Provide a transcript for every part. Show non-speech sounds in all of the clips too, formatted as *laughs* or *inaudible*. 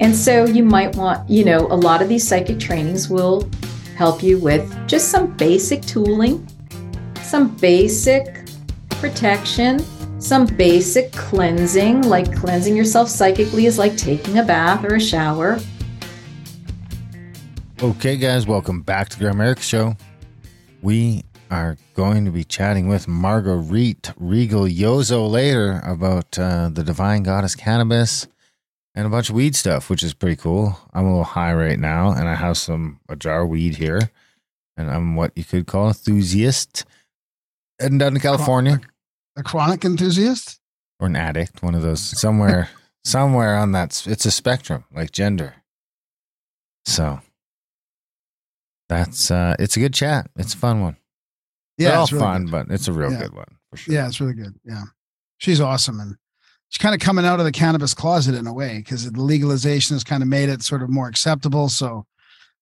And so you might want, you know, a lot of these psychic trainings will help you with just some basic tooling, some basic protection, some basic cleansing, like cleansing yourself psychically is like taking a bath or a shower. Okay, guys, welcome back to the Grimerica Show. We are going to be chatting with Marguerite Rigoglioso later about uh, the Divine Goddess Cannabis and a bunch of weed stuff, which is pretty cool. I'm a little high right now, and I have some a jar of weed here, and I'm what you could call an enthusiast. Heading down to California a chronic enthusiast. or an addict, one of those somewhere, *laughs* somewhere on that. It's a spectrum, like gender. So that's uh, it's a good chat. It's a fun one. They're Yeah, all it's really fun, good. but it's a real Yeah. good one for sure. yeah, it's really good. Yeah, she's awesome, and she's kind of coming out of the cannabis closet in a way because the legalization has kind of made it sort of more acceptable. So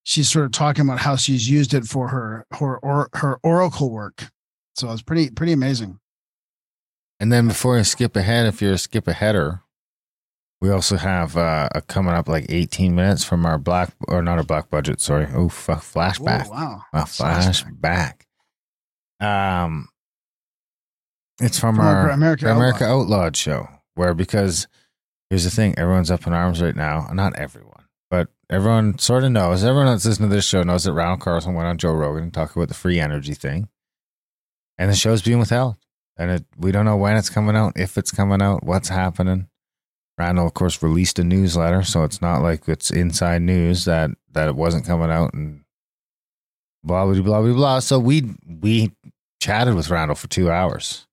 she's sort of talking about how she's used it for her her or, her oracle work. So it's pretty pretty amazing. And then before I skip ahead, if you're a skip aheader, we also have uh, a coming up like 18 minutes from our black or not our black budget. Sorry. Oh fuck, flashback. Oh, wow. A flashback. Um, it's from From our America Outlawed. Outlawed show, where because here's the thing, everyone's up in arms right now. Not everyone, but everyone sort of knows. Everyone that's listening to this show knows that Randall Carlson went on Joe Rogan and talked about the free energy thing, and the show's being withheld, and it, we don't know when it's coming out, if it's coming out, what's happening. Randall, of course, released a newsletter, so it's not like it's inside news that that it wasn't coming out and blah blah blah blah blah. So we we chatted with Randall for two hours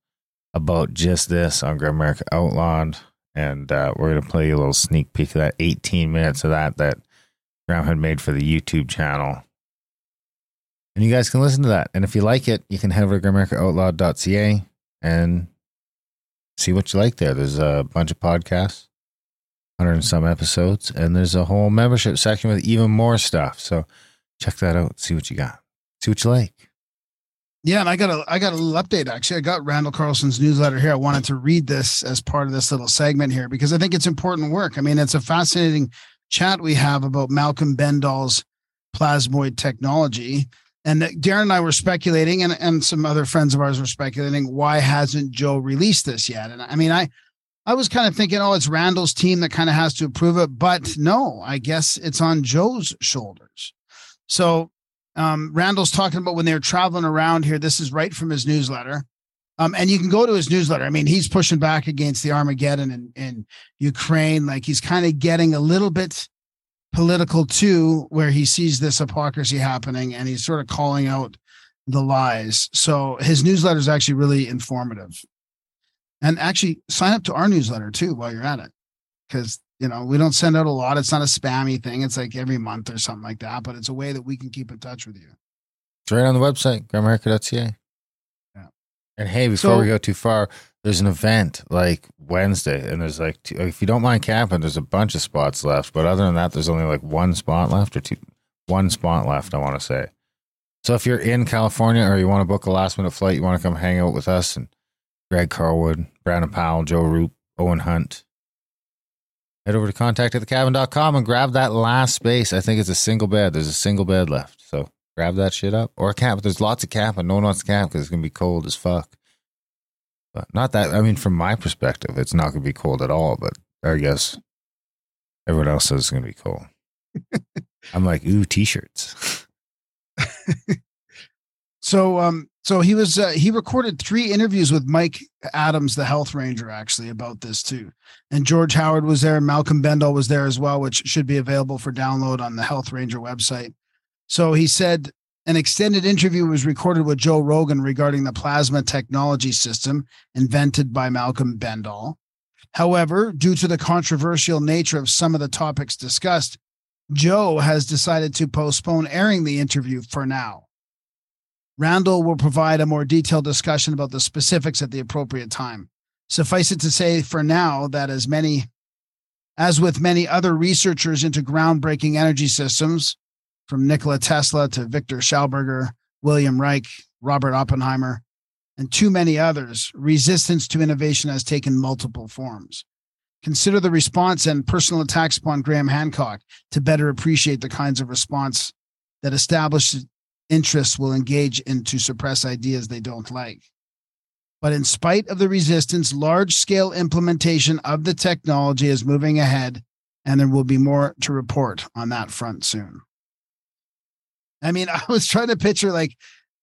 about just this on Grimerica Outlawed, and uh, we're gonna play you a little sneak peek of that 18 minutes of that that Graham had made for the YouTube channel. And you guys can listen to that. And if you like it, you can head over to GrimericaOutlawed.ca and see what you like there. There's a bunch of podcasts, 100 and some episodes, and there's a whole membership section with even more stuff. So check that out. See what you got. See what you like. Yeah, and I got a I got a little update actually. I got Randall Carlson's newsletter here. I wanted to read this as part of this little segment here because I think it's important work. I mean, it's a fascinating chat we have about Malcolm Bendall's plasmoid technology. And Darren and I were speculating, and, and some other friends of ours were speculating, why hasn't Joe released this yet? And I mean, I I was kind of thinking, oh, it's Randall's team that kind of has to approve it, but no, I guess it's on Joe's shoulders. So um, Randall's talking about when they're traveling around here. This is right from his newsletter. Um, and you can go to his newsletter. I mean, he's pushing back against the Armageddon in, in Ukraine. Like he's kind of getting a little bit political too, where he sees this hypocrisy happening and he's sort of calling out the lies. So his newsletter is actually really informative. And actually, sign up to our newsletter too while you're at it, because you know we don't send out a lot. It's not a spammy thing. It's like every month or something like that. But it's a way that we can keep in touch with you. It's right on the website, grimerica.ca. Yeah. And hey, before So- we go too far, there's an event like Wednesday, and there's like, two, if you don't mind camping, there's a bunch of spots left. But other than that, there's only like one spot left or two, one spot left, I want to say. So if you're in California or you want to book a last minute flight, you want to come hang out with us and Greg Carlwood, Brandon Powell, Joe Roop, Owen Hunt, head over to contact at thecabin.com and grab that last space. I think it's a single bed. There's a single bed left. So grab that shit up or a camp. There's lots of camp and no one wants to camp because it's going to be cold as fuck. But not that, I mean, from my perspective, it's not going to be cold at all. But I guess everyone else says it's going to be cold. *laughs* I'm like, ooh, t shirts. *laughs* So um so he was uh, he recorded three interviews with Mike Adams, the health ranger, actually about this too. And George Howard was there, Malcolm Bendall was there as well, which should be available for download on the Health Ranger website. So he said An extended interview was recorded with Joe Rogan regarding the plasma technology system invented by Malcolm Bendall. However, due to the controversial nature of some of the topics discussed, Joe has decided to postpone airing the interview for now. Randall will provide a more detailed discussion about the specifics at the appropriate time. Suffice it to say for now that as many as with many other researchers into groundbreaking energy systems, from Nikola Tesla to Victor Schauberger, William Reich, Robert Oppenheimer, and too many others, resistance to innovation has taken multiple forms. Consider the response and personal attacks upon Graham Hancock to better appreciate the kinds of response that established interests will engage in to suppress ideas they don't like. But in spite of the resistance, large scale implementation of the technology is moving ahead, and there will be more to report on that front soon. I mean, *laughs* I was trying to picture like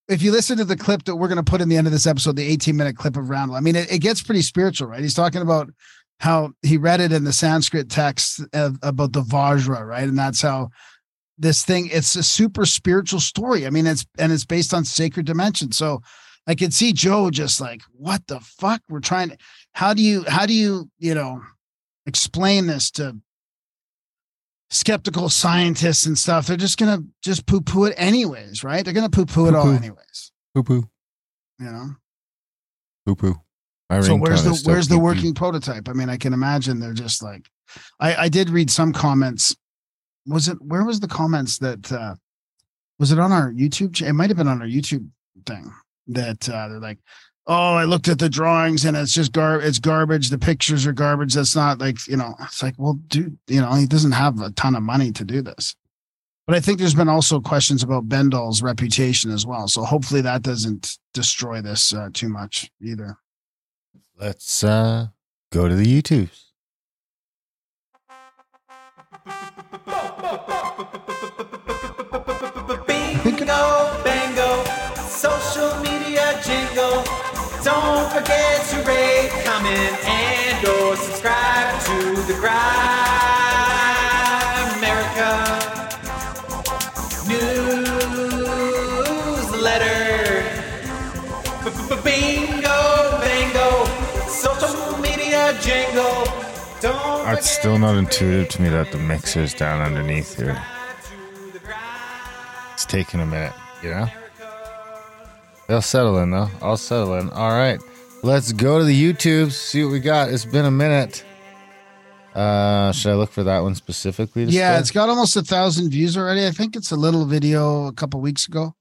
if you listen to the clip that we're going to put in the end of this episode, the 18 minute clip of Randall, I mean, it, it gets pretty spiritual, right? He's talking about how he read it in the Sanskrit text of, about the Vajra, right? And that's how this thing, it's a super spiritual story. I mean, it's, and it's based on sacred dimension. So I could see Joe just like, what the fuck? We're trying to, how do you, how do you, you know, explain this to skeptical scientists and stuff? They're just to just poo poo it anyways, right? They're going to poo poo it all anyways, Poo poo. you know? Poo poo. My so where's the where's the working prototype? I mean, I can imagine they're just like, I I did read some comments. Was it where was the comments that uh was it on our YouTube? cha- It might have been on our YouTube thing that uh they're like, oh, I looked at the drawings and it's just gar it's garbage. The pictures are garbage. That's not like you know. It's like, well, dude, you know, he doesn't have a ton of money to do this. But I think there's been also questions about Bendall's reputation as well. So hopefully that doesn't destroy this uh, too much either. Let's uh go to the YouTubes. Bingo, bango, social media jingle. Don't forget to rate, comment, and or subscribe to the Grind America newsletter. Bingo, bango, social media jingle. It's still not intuitive to me that the mixer's down underneath here. It's taking a minute, you know? They'll settle in though. I'll settle in. All right. Let's go to the YouTube, see what we got. It's been a minute. Uh should I look for that one specifically? Yeah, it's got almost a thousand views already. I think it's a little video a couple weeks ago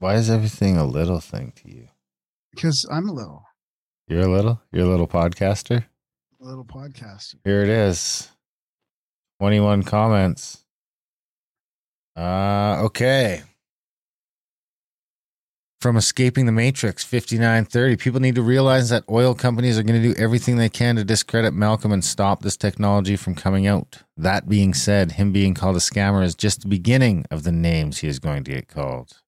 Why is everything a little thing to you? because I'm a little, You're a little? You're a little podcaster? Little podcaster. Here it is. 21 comments. Uh okay. From Escaping the Matrix 5930, people need to realize that oil companies are going to do everything they can to discredit Malcolm and stop this technology from coming out. That being said, him being called a scammer is just the beginning of the names he is going to get called.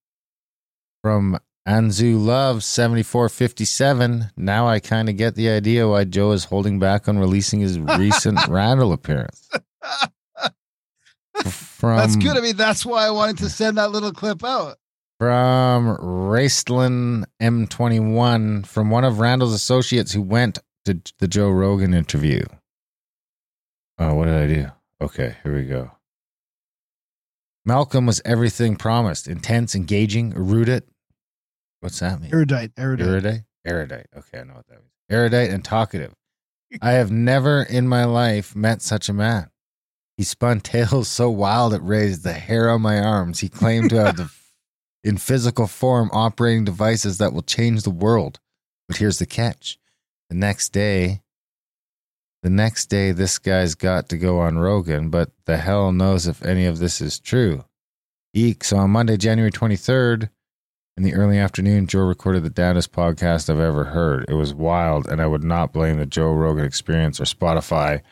From Anzu Love 7457, now I kind of get the idea why Joe is holding back on releasing his recent *laughs* Randall appearance. *laughs* From that's good. I mean, that's why I wanted to send that little clip out. from Raistlin M21 from one of Randall's associates who went to the Joe Rogan interview. Oh, what did I do? Okay, here we go. Malcolm was everything promised intense, engaging, erudite. What's that mean? Erudite, erudite. Erudite? Erudite. Okay, I know what that means. Erudite and talkative. *laughs* I have never in my life met such a man. He spun *laughs* tales so wild it raised the hair on my arms. He claimed to have the *laughs* in physical form operating devices that will change the world. But here's the catch. The next day, the next day this guy's got to go on Rogan, but the hell knows if any of this is true. Eek. So on Monday, January 23rd, in the early afternoon, Joe recorded the downest podcast I've ever heard. It was wild, and I would not blame the Joe Rogan experience or Spotify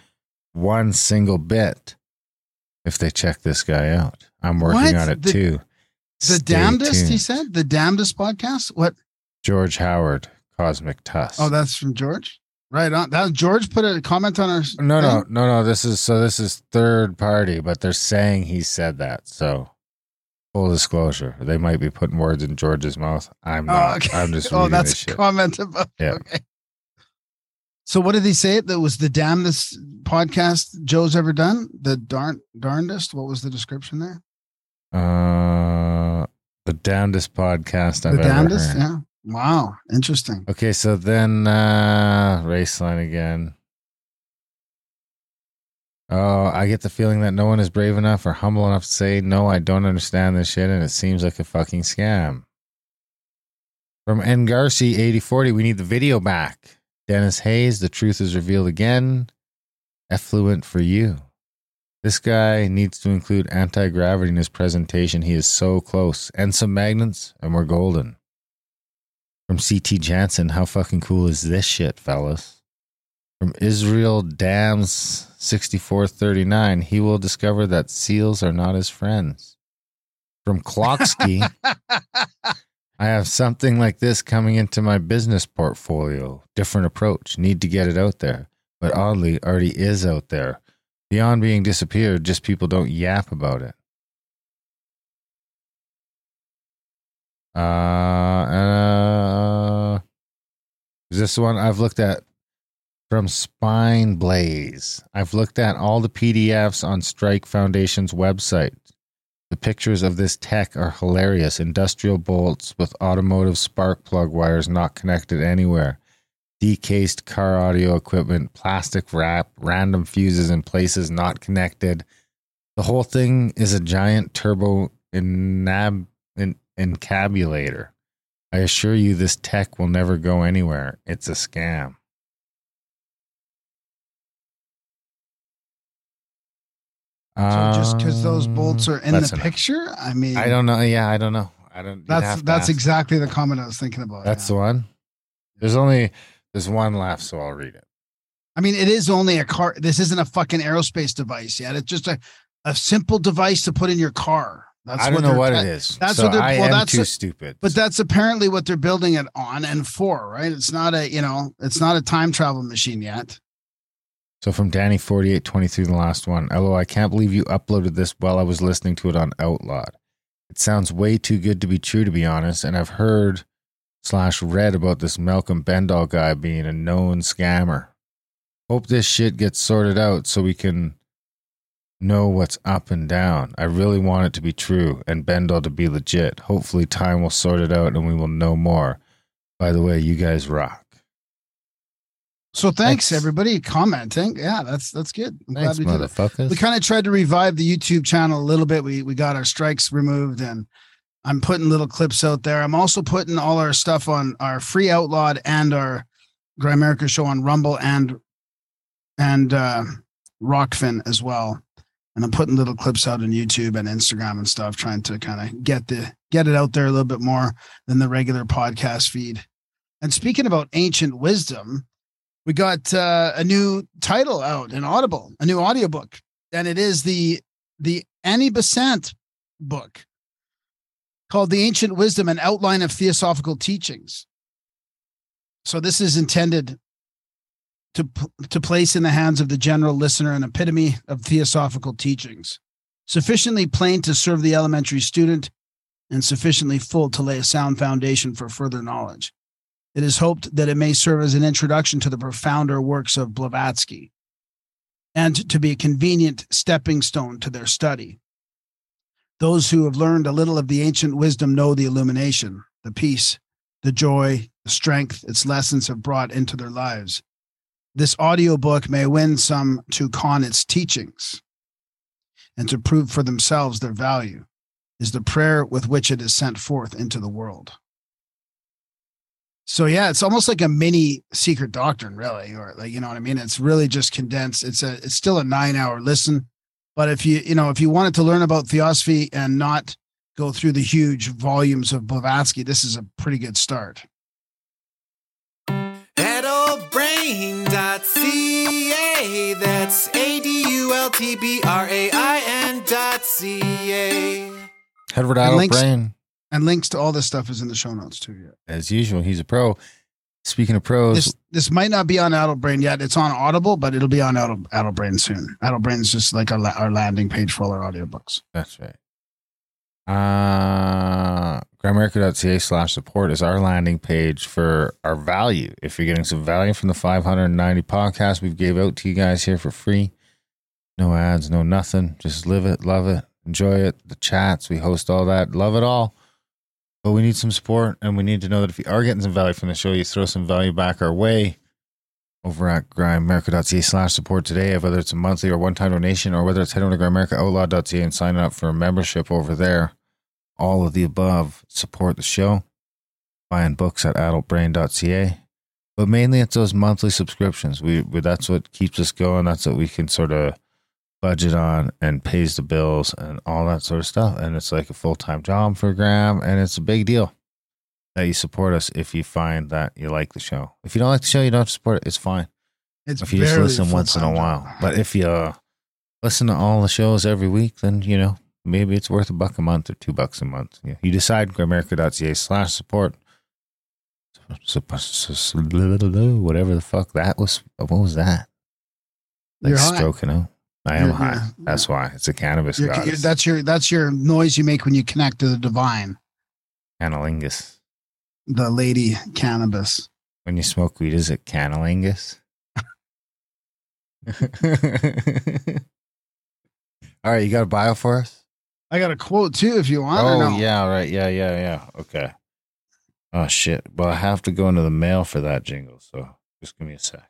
one single bit if they check this guy out. I'm working What? on it The- too. The Stay damnedest, he said? The damnedest podcast? What? George Howard, Cosmic Tusk. Oh, that's from George? Right on. That George put a comment on our. no, no, no, no. This is so. This is third party, but they're saying he said that. So, full disclosure, they might be putting words in George's mouth. I'm Oh, not. okay. I'm just *laughs* oh, that's a comment about. Yeah. Okay. So what did he say? That was the damnedest podcast Joe's ever done. The darn darndest. What was the description there? Uh, the damnedest podcast I've the ever damnedest. heard. Yeah. Wow. Interesting. Okay, so then uh Raistlin again. Oh, I get the feeling that no one is brave enough or humble enough to say, no, I don't understand this shit, and it seems like a fucking scam. From Ngarci 8040, we need the video back. Dennis Hayes, the truth is revealed again. Effluent for you. This guy needs to include anti gravity in his presentation. He is so close. And some magnets, and we're golden. From CT Jansen, how fucking cool is this shit, fellas? From Israel Dams 6439, he will discover that seals are not his friends. From Klocksky, *laughs* I have something like this coming into my business portfolio. Different approach. Need to get it out there. But oddly, already is out there. Beyond being disappeared, just people don't yap about it. Uh, uh, is this the one I've looked at from Spine Blaze? I've looked at all the PDFs on Strike Foundation's website. The pictures of this tech are hilarious. Industrial bolts with automotive spark plug wires not connected anywhere. Decased car audio equipment, plastic wrap, random fuses in places not connected. The whole thing is a giant turbo enab- en- encabulator. I assure you, this tech will never go anywhere. It's a scam. So just because those bolts are in Um, the enough. picture, I mean, I don't know. Yeah, I don't know. I don't. That's that's exactly the comment I was thinking about. That's yeah. the one. There's only there's one left, so I'll read it. I mean, it is only a car. This isn't a fucking aerospace device yet. It's just a, a simple device to put in your car. That's I don't know what it is. that's so what they're- I well, am that's too a- stupid. But that's apparently what they're building it on and for, right? It's not a, you know, it's not a time travel machine yet. So from Danny forty eight twenty three, the last one. Hello, I can't believe you uploaded this while I was listening to it on Outlawed. It sounds way too good to be true, to be honest. And I've heard slash read about this Malcolm Bendall guy being a known scammer. Hope this shit gets sorted out so we can know what's up and down. I really want it to be true and Bendall to be legit. Hopefully, time will sort it out and we will know more. By the way, you guys rock. So thanks, Thanks. everybody commenting. Yeah, that's that's good. I'm Thanks, glad we did it. We kind of tried to revive the YouTube channel a little bit. We we got our strikes removed, and I'm putting little clips out there. I'm also putting all our stuff on our free outlawed and our Grimerica show on Rumble and and uh, Rockfin as well. And I'm putting little clips out on YouTube and Instagram and stuff, trying to kind of get the get it out there a little bit more than the regular podcast feed. And speaking about ancient wisdom, we got uh, a new title out in Audible, a new audiobook, and it is the the Annie Besant book called "The Ancient Wisdom: An Outline of Theosophical Teachings." So this is intended to to place in the hands of the general listener an epitome of theosophical teachings, sufficiently plain to serve the elementary student, and sufficiently full to lay a sound foundation for further knowledge. It is hoped that it may serve as an introduction to the profounder works of Blavatsky and to be a convenient stepping stone to their study. Those who have learned a little of the ancient wisdom know the illumination, the peace, the joy, the strength its lessons have brought into their lives. This audiobook may win some to con its teachings and to prove for themselves their value, is the prayer with which it is sent forth into the world. So yeah, it's almost like a mini secret doctrine, really, or like you know what I mean. It's really just condensed. It's a it's still a nine hour listen, but if you you know if you wanted to learn about theosophy and not go through the huge volumes of Blavatsky, this is a pretty good start. Adultbrain.ca. That's A D U L T B R A I N dot C A. Edward And Idle links- Brain. And links to all this stuff is in the show notes too. Yeah. As usual, he's a pro. Speaking of pros, This this might not be on Adultbrain yet. It's on Audible, but it'll be on Adult, Adultbrain soon. Adultbrain is just like our, our landing page for all our audiobooks. that's right. Uh, grimerica.ca slash support is our landing page for our value. If you're getting some value from the 590 podcasts we've gave out to you guys here for free, no ads, no nothing. Just live it, love it, enjoy it. The chats, we host all that. Love it all. But we need some support and we need to know that if you are getting some value from the show, you throw some value back our way over at grimerica.ca slash support today, whether it's a monthly or one time donation, or whether it's head over to grimericaoutlaw.ca and sign up for a membership over there. All of the above support the show. Buying books at adultbrain.ca. But mainly it's those monthly subscriptions. We, we that's what keeps us going. That's what we can sort of budget on and pays the bills and all that sort of stuff. And it's like a full time job for Graham, and it's a big deal that you support us if you find that you like the show. If you don't like the show, you don't have to support it. It's fine. It's if you just listen once in a while. job. But if you uh, listen to all the shows every week, then you know maybe it's worth a buck a month or two bucks a month. You, you decide. Grimerica.ca slash support. Whatever the fuck that was. What was that? Like You're high. stroking out. I am You're- high. That's why it's a cannabis goddess. that's your that's your noise you make when you connect to the divine, Canalingus. the lady cannabis. When you smoke weed, is it canalingus? *laughs* All right, you got a bio for us? I got a quote too, if you want. or Oh no? yeah, right, yeah, yeah, yeah. Okay. Oh shit. Well, I have to go into the mail for that jingle, so just give me a sec.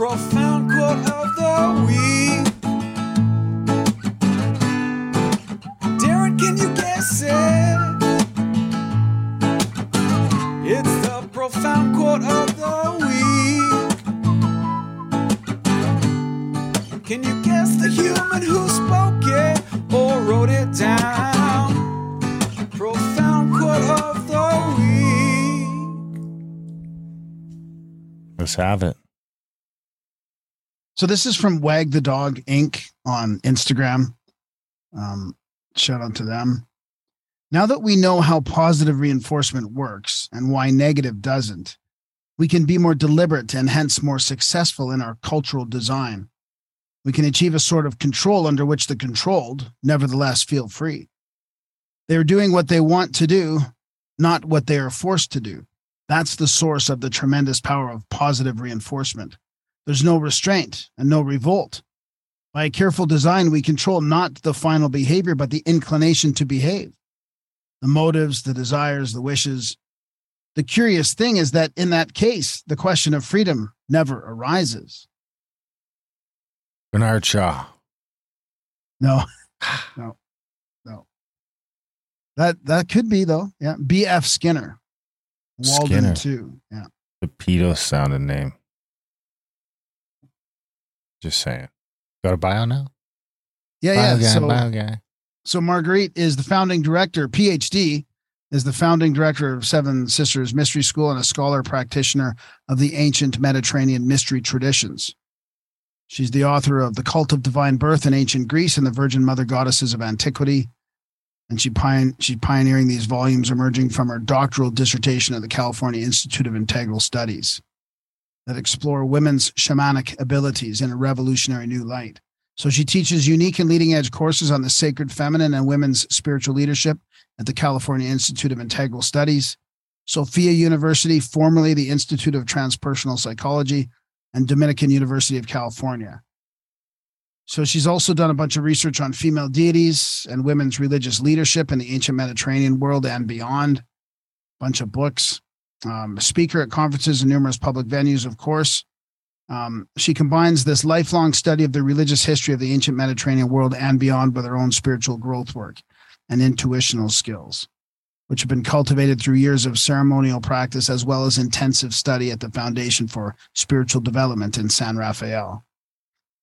Profound quote of the week. Darren, can you guess it? It's the profound quote of the week. Can you guess the human who spoke it or wrote it down? Profound quote of the week. Let's have it. So this is from Wag the Dog Inc. on Instagram. Um, shout out to them. Now that we know how positive reinforcement works and why negative doesn't, we can be more deliberate and hence more successful in our cultural design. We can achieve a sort of control under which the controlled, nevertheless, feel free. They are doing what they want to do, not what they are forced to do. That's the source of the tremendous power of positive reinforcement. There's no restraint and no revolt. By a careful design, we control not the final behavior, but the inclination to behave, the motives, the desires, the wishes. The curious thing is that in that case, the question of freedom never arises. Bernard Shaw. No, *sighs* no, no. That that could be though. Yeah, B.F. Skinner, Walden Skinner. too. Yeah. The pedo sounding name. Just saying. Got a bio now? Yeah, bio yeah. guy, so, bio guy. so Marguerite is the founding director, PhD, is the founding director of Seven Sisters Mystery School and a scholar practitioner of the ancient Mediterranean mystery traditions. She's the author of The Cult of Divine Birth in Ancient Greece and the Virgin Mother Goddesses of Antiquity. And she she's pioneering these volumes emerging from her doctoral dissertation at the California Institute of Integral Studies that explore women's shamanic abilities in a revolutionary new light. So she teaches unique and leading edge courses on the sacred feminine and women's spiritual leadership at the California Institute of Integral Studies, Sophia University, formerly the Institute of Transpersonal Psychology, and Dominican University of California. So she's also done a bunch of research on female deities and women's religious leadership in the ancient Mediterranean world and beyond. Bunch of books. Um, speaker at conferences and numerous public venues, of course. Um, she combines this lifelong study of the religious history of the ancient Mediterranean world and beyond with her own spiritual growth work and intuitional skills, which have been cultivated through years of ceremonial practice as well as intensive study at the Foundation for Spiritual Development in San Rafael.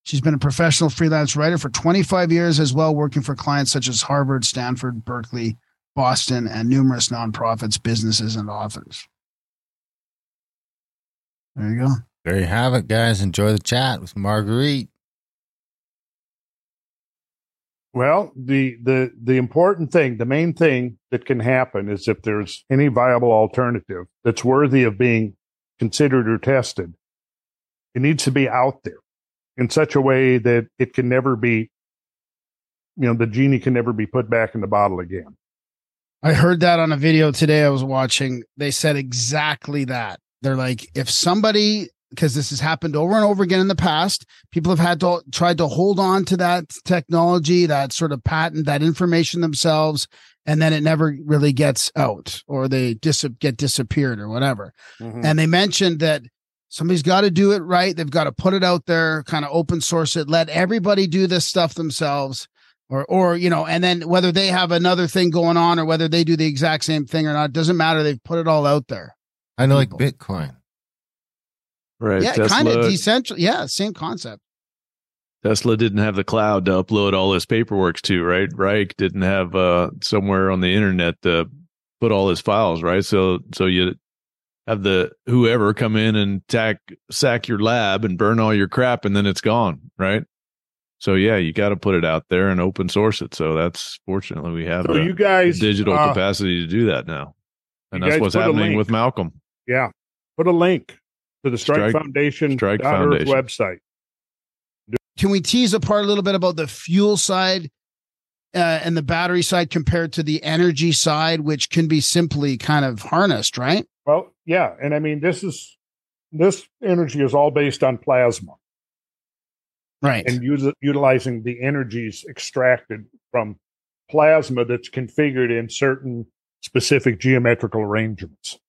She's been a professional freelance writer for 25 years as well, working for clients such as Harvard, Stanford, Berkeley, Boston, and numerous nonprofits, businesses, and authors. There you go. There you have it, guys. Enjoy the chat with Marguerite. Well, the, the, the important thing, the main thing that can happen is if there's any viable alternative that's worthy of being considered or tested, it needs to be out there in such a way that it can never be, you know, the genie can never be put back in the bottle again. I heard that on a video today I was watching. They said exactly that. They're like, if somebody, because this has happened over and over again in the past, people have had to tried to hold on to that technology, that sort of patent, that information themselves, and then it never really gets out or they dis- get disappeared or whatever. Mm-hmm. And they mentioned that somebody's got to do it right. They've got to put it out there, kind of open source it, let everybody do this stuff themselves. Or, or, you know, and then whether they have another thing going on or whether they do the exact same thing or not, doesn't matter. They've put it all out there. I know, like Bitcoin. Right. yeah, kind of decentral. Yeah, same concept. Tesla didn't have the cloud to upload all his paperwork to, right? Reich didn't have uh, somewhere on the internet to put all his files, right? So, so you have the whoever come in and tack, sack your lab and burn all your crap, and then it's gone, right? So yeah, you got to put it out there and open source it. So that's fortunately we have So the you guys, digital uh, capacity to do that now, and that's what's happening with Malcolm. Yeah, put a link to the Strike, Strike- Foundation Strike Earth Foundation. website. Can we tease apart a little bit about the fuel side uh, and the battery side compared to the energy side, which can be simply kind of harnessed, right? Well, yeah, and I mean this is this energy is all based on plasma Right. and use, utilizing the energies extracted from plasma that's configured in certain specific geometrical arrangements.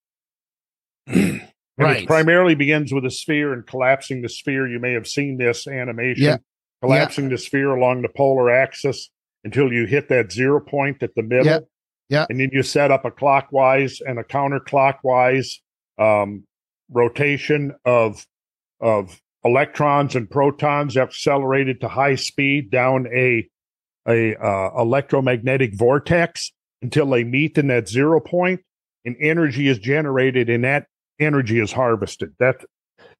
Right. It primarily begins with a sphere and collapsing the sphere. You may have seen this animation. Yeah. Collapsing the sphere along the polar axis until you hit that zero point at the middle. Yeah. Yeah. And then you set up a clockwise and a counterclockwise um, rotation of of electrons and protons accelerated to high speed down a a uh, electromagnetic vortex until they meet in that zero point and energy is generated in that energy is harvested that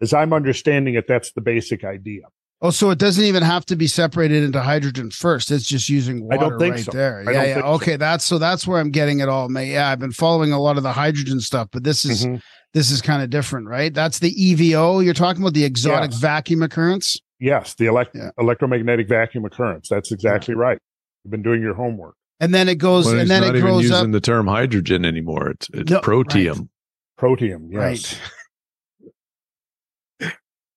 as i'm understanding it that's the basic idea Oh, so it doesn't even have to be separated into hydrogen first. It's just using I water don't think right so. there. I yeah, don't yeah. think so. Okay, that's so that's where I'm getting it all. Ma- Yeah, I've been following a lot of the hydrogen stuff, but this is Mhm. this is kind of different, right? That's the EVO. You're talking about the exotic Yes. vacuum occurrence. yes the elect- Yeah. electromagnetic vacuum occurrence that's exactly right you've been doing your homework And then it goes Well, and then not it even grows using up. the term hydrogen anymore. It's it's No, protium. Protium yes Right. *laughs*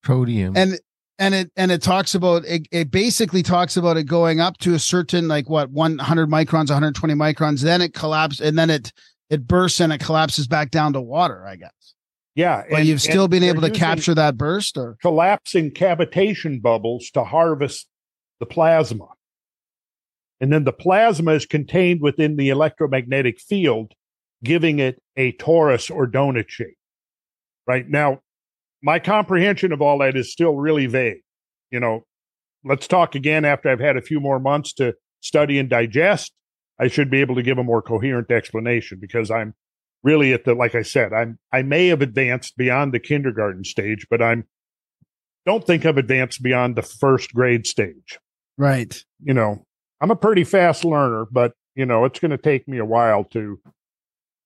Protium. and and it and it talks about it, it basically talks about it going up to a certain like what 100 microns 120 microns then it collapses and then it it bursts and it collapses back down to water i guess yeah but and- you've still and been able to capture that burst or collapsing cavitation bubbles to harvest the plasma and then the plasma is contained within the electromagnetic field giving it a torus or donut shape. Right? Now my comprehension of all that is still really vague. You know let's talk again after i've had a few more months to study and digest. I should be able to give a more coherent explanation because i'm really at the like i said i'm i may have advanced beyond the kindergarten stage but i'm don't think i've advanced beyond the first grade stage. Right. You know i'm a pretty fast learner but you know it's going to take me a while to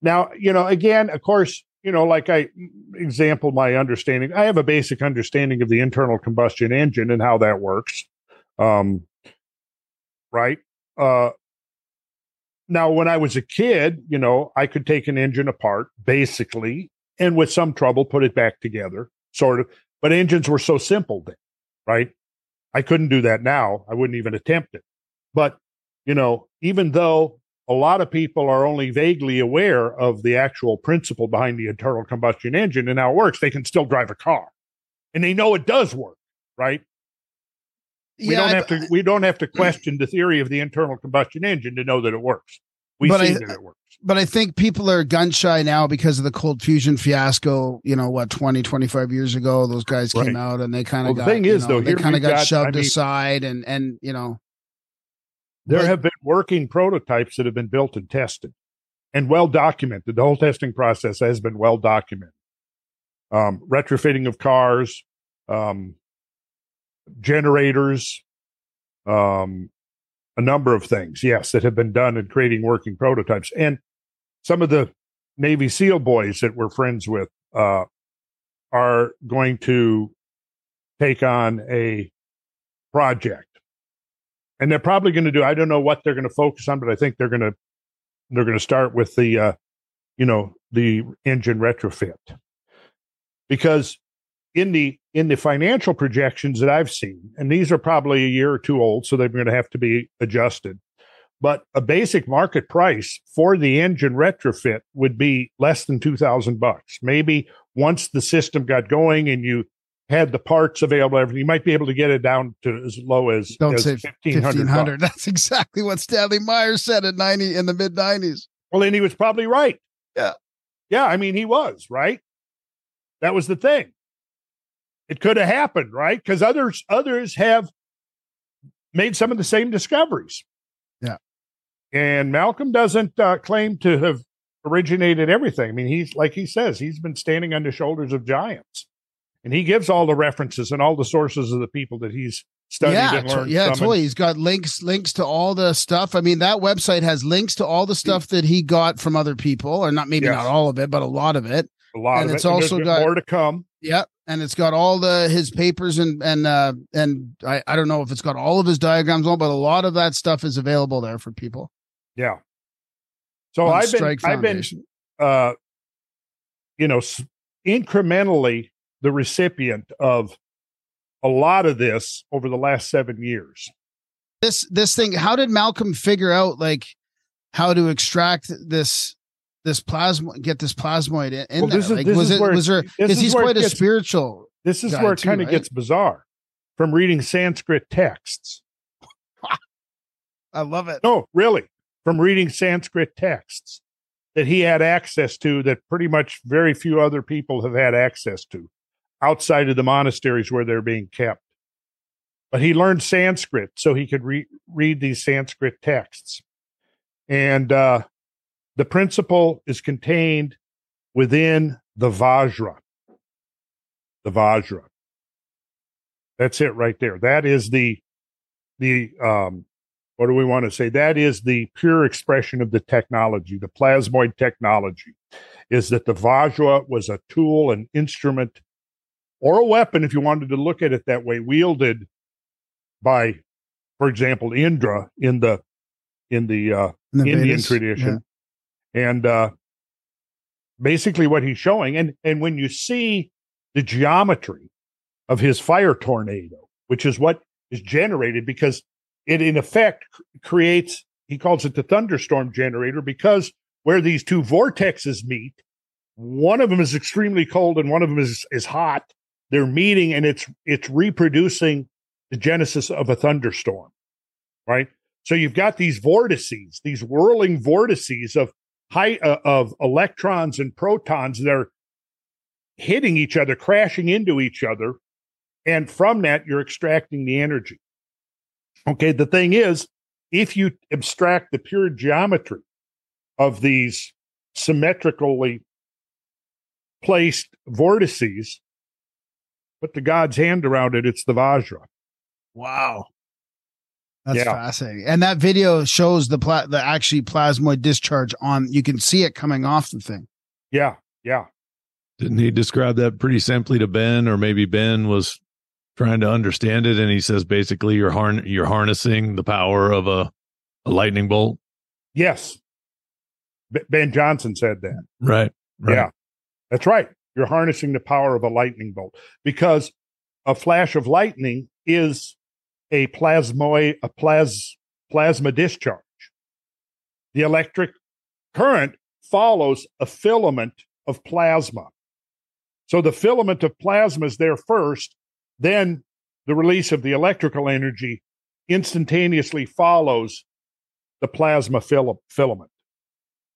now you know again of course you know like i example my understanding i have a basic understanding of the internal combustion engine and how that works um right? Uh now when i was a kid you know i could take an engine apart basically and with some trouble put it back together sort of but engines were so simple then right? I couldn't do that now. I wouldn't even attempt it. But you know even though a lot of people are only vaguely aware of the actual principle behind the internal combustion engine and how it works. They can still drive a car. And they know it does work right? We Yeah, don't I- have to we don't have to *clears throat* question the theory of the internal combustion engine to know that it works. We see that it works. but i think people are gun shy now because of the cold fusion fiasco you know what 20 25 years ago those guys came Right. out and they kind Well, of the got thing is, know, though, they kind of got got- shoved I mean- aside and and you know There have been working prototypes that have been built and tested and well documented. The whole testing process has been well documented. Um, retrofitting of cars, um, generators, um, a number of things, yes, that have been done in creating working prototypes. And some of the Navy SEAL boys that we're friends with, uh, are going to take on a project. And they're probably going to do, I don't know what they're going to focus on, but I think they're going to, they're going to start with the, uh, you know, the engine retrofit. Because in the, in the financial projections that I've seen, and these are probably a year or two old, so they're going to have to be adjusted. But a basic market price for the engine retrofit would be less than 2000 bucks. Maybe once the system got going and you had the parts available, everything, you might be able to get it down to as low as, Don't as say 1500 1500. That's exactly what Stanley Meyers said in 90 in the mid 90s. Well, then he was probably right. Yeah. Yeah. I mean, he was right. That was the thing. It could have happened, right? Because others, others have made some of the same discoveries. Yeah. And Malcolm doesn't uh, claim to have originated everything. I mean, he's like he says, he's been standing on the shoulders of giants. And he gives all the references and all the sources of the people that he's studied yeah, and learned yeah, from. and- totally. He's got links links to all the stuff. I mean, that website has links to all the stuff that he got from other people, or not maybe Yes. not all of it, but a lot of it. a lot and of it's it. Also there's got- more to come. Yeah, and it's got all the his papers and and uh and I I don't know if it's got all of his diagrams on, but a lot of that stuff is available there for people. Yeah. So I've been, I've been, uh, you know, s- incrementally the recipient of a lot of this over the last seven years. this this thing. How did Malcolm figure out like how to extract this this plasma get this plasmoid in, in Well, there? like, was it where was there because he's quite a gets- spiritual. This is where it kind of right? gets bizarre from reading Sanskrit texts. *laughs* I love it. No, really, from reading Sanskrit texts that he had access to that pretty much very few other people have had access to outside of the monasteries where they're being kept. But he learned Sanskrit so he could re- read these Sanskrit texts. And uh, the principle is contained within the Vajra. The Vajra. That's it right there. That is the the um what do we want to say? That is the pure expression of the technology, the plasmoid technology, is that the Vajra was a tool, an instrument, or a weapon, if you wanted to look at it that way, wielded by, for example, Indra in the in the uh, In the Indian Vedas. tradition. And uh, basically what he's showing, and, and when you see the geometry of his fire tornado, which is what is generated because it in effect creates, he calls it the thunderstorm generator because where these two vortexes meet, one of them is extremely cold and one of them is, is hot. They're meeting and it's, it's reproducing the genesis of a thunderstorm, right? So you've got these vortices, these whirling vortices of high uh, of electrons and protons that are hitting each other, crashing into each other, and from that you're extracting the energy. Okay, the thing is, if you abstract the pure geometry of these symmetrically placed vortices, put the God's hand around it, it's the Vajra. Wow. That's Yeah. fascinating. And that video shows the pla- the actually plasmoid discharge on you can see it coming off the thing. Yeah, yeah. Didn't he describe that pretty simply to Ben, or maybe Ben was trying to understand it, and he says basically you're harn- you're harnessing the power of a, a lightning bolt, Yes. B- Ben Johnson said that. right? Right. Yeah, that's right. You're harnessing the power of a lightning bolt because a flash of lightning is a plasmoid, a plas, plasma discharge. The electric current follows a filament of plasma. So the filament of plasma is there first, then the release of the electrical energy instantaneously follows the plasma fil- filament.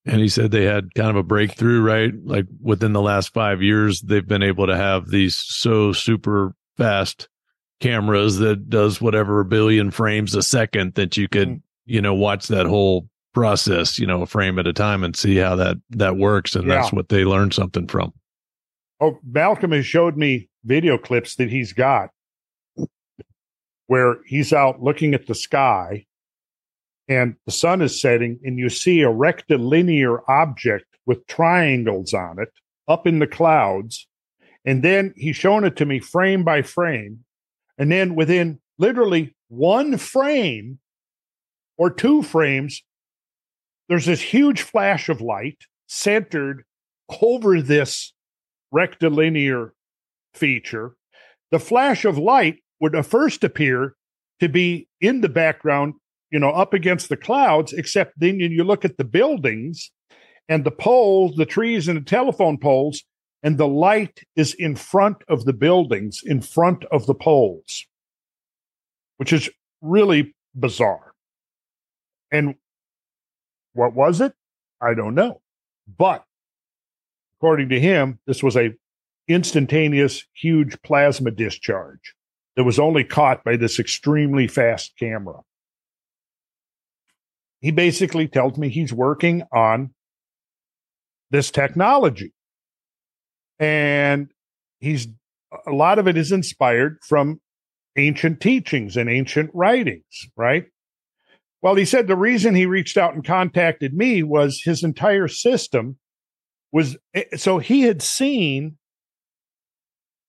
And he said they had kind of a breakthrough, right? Like within the last five years, they've been able to have these so super fast cameras that does whatever a billion frames a second that you could, Mhm. you know, watch that whole process, you know, a frame at a time and see how that that works. And that's what they learned something from. Oh, Malcolm has showed me video clips that he's got where he's out looking at the sky and the sun is setting and you see a rectilinear object with triangles on it up in the clouds And then he's shown it to me frame by frame. And then within literally one frame or two frames, there's this huge flash of light centered over this rectilinear feature. The flash of light would first appear to be in the background, you know, up against the clouds, except then you look at the buildings and the poles, the trees and the telephone poles, and the light is in front of the buildings, in front of the poles, which is really bizarre. And what was it? I don't know. But according to him, this was a instantaneous, huge plasma discharge that was only caught by this extremely fast camera. He basically tells me he's working on this technology. And he's a lot of it is inspired from ancient teachings and ancient writings, right? Well, he said the reason he reached out and contacted me was his entire system was eh, so he had seen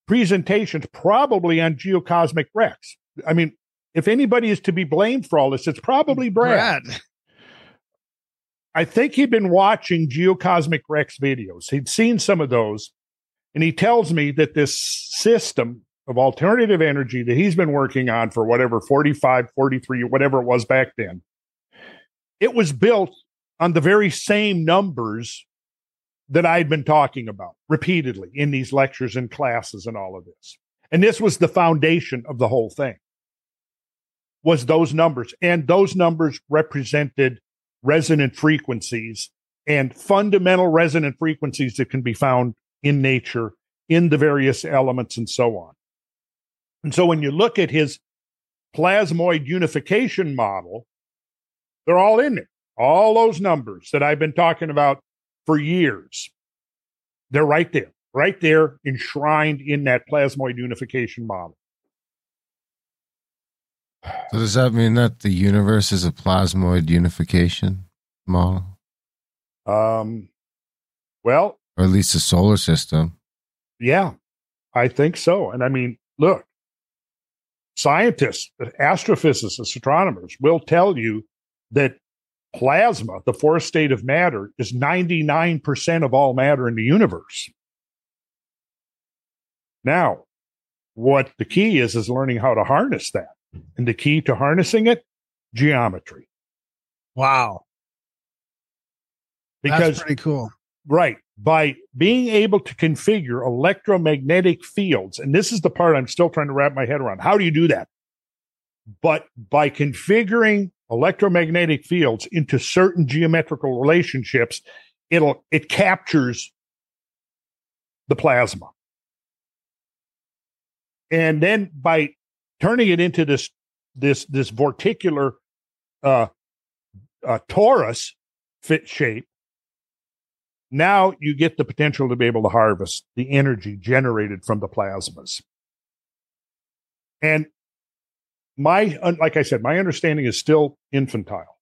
presentations probably on geocosmic Rex. I mean, if anybody is to be blamed for all this, it's probably Brad. Brad. I think he'd been watching geocosmic Rex videos. He'd seen some of those, and he tells me that this system of alternative energy that he's been working on for whatever 45, 43, whatever it was back then, it was built on the very same numbers that I'd been talking about repeatedly in these lectures and classes and all of this. And this was the foundation of the whole thing was those numbers and those numbers represented resonant frequencies and fundamental resonant frequencies that can be found in nature in the various elements and so on. And so when you look at his plasmoid unification model, they're all in there. All those numbers that I've been talking about for years. They're right there, right there, enshrined in that plasmoid unification model. So does that mean that the universe is a plasmoid unification model? Um, well, or at least the solar system. Yeah, I think so. And I mean, look, scientists, astrophysicists, astronomers will tell you that plasma, the fourth state of matter, is 99% of all matter in the universe. Now, what the key is, is learning how to harness that. And the key to harnessing it, geometry. Wow. Because, That's pretty cool. Right. By being able to configure electromagnetic fields, and this is the part I'm still trying to wrap my head around. How do you do that? But by configuring electromagnetic fields into certain geometrical relationships, it'll it captures the plasma. And then by turning it into this this this vorticular uh, uh torus fit shape, now you get the potential to be able to harvest the energy generated from the plasmas. And my like I said, my understanding is still infantile,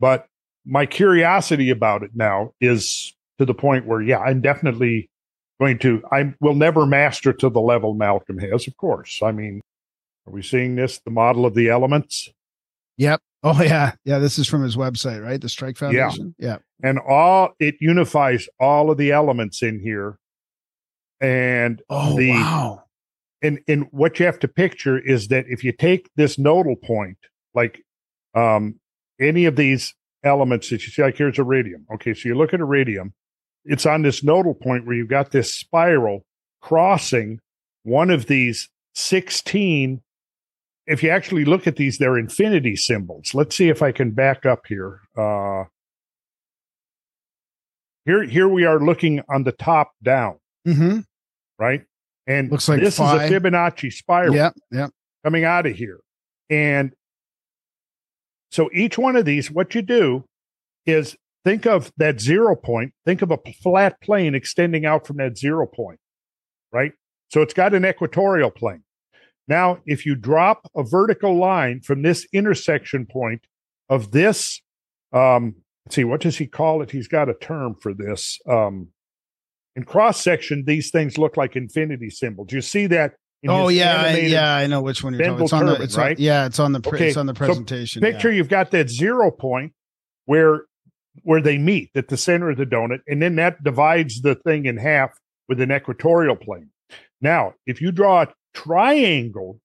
but my curiosity about it now is to the point where, yeah, I'm definitely going to. I will never master to the level Malcolm has, of course. I mean, are we seeing this? The model of the elements. Yep. Oh yeah, yeah. This is from his website, right? The Strike Foundation. Yeah. yeah. And all it unifies all of the elements in here, and oh the, wow and and what you have to picture is that if you take this nodal point, like um, any of these elements that you see, like here's iridium. Okay, so you look at iridium, it's on this nodal point where you've got this spiral crossing one of these 16. If you actually look at these, they're infinity symbols. Let's see if I can back up here. Uh, here, here we are looking on the top down. Mm-hmm. Right. And looks like this five. is a Fibonacci spiral yeah, yeah. coming out of here. And so each one of these, what you do is think of that zero point, think of a flat plane extending out from that zero point, right? So it's got an equatorial plane. Now, if you drop a vertical line from this intersection point of this, um, let's see, what does he call it? He's got a term for this. Um, in cross section, these things look like infinity symbols. You see that? in Oh yeah, I, yeah, I know which one you're talking. It's on the, it's on- right? yeah, it's on the pre- Okay, it's on the so presentation. Picture you've got that zero point where where they meet at the center of the donut, and then that divides the thing in half with an equatorial plane. Now, if you draw a triangle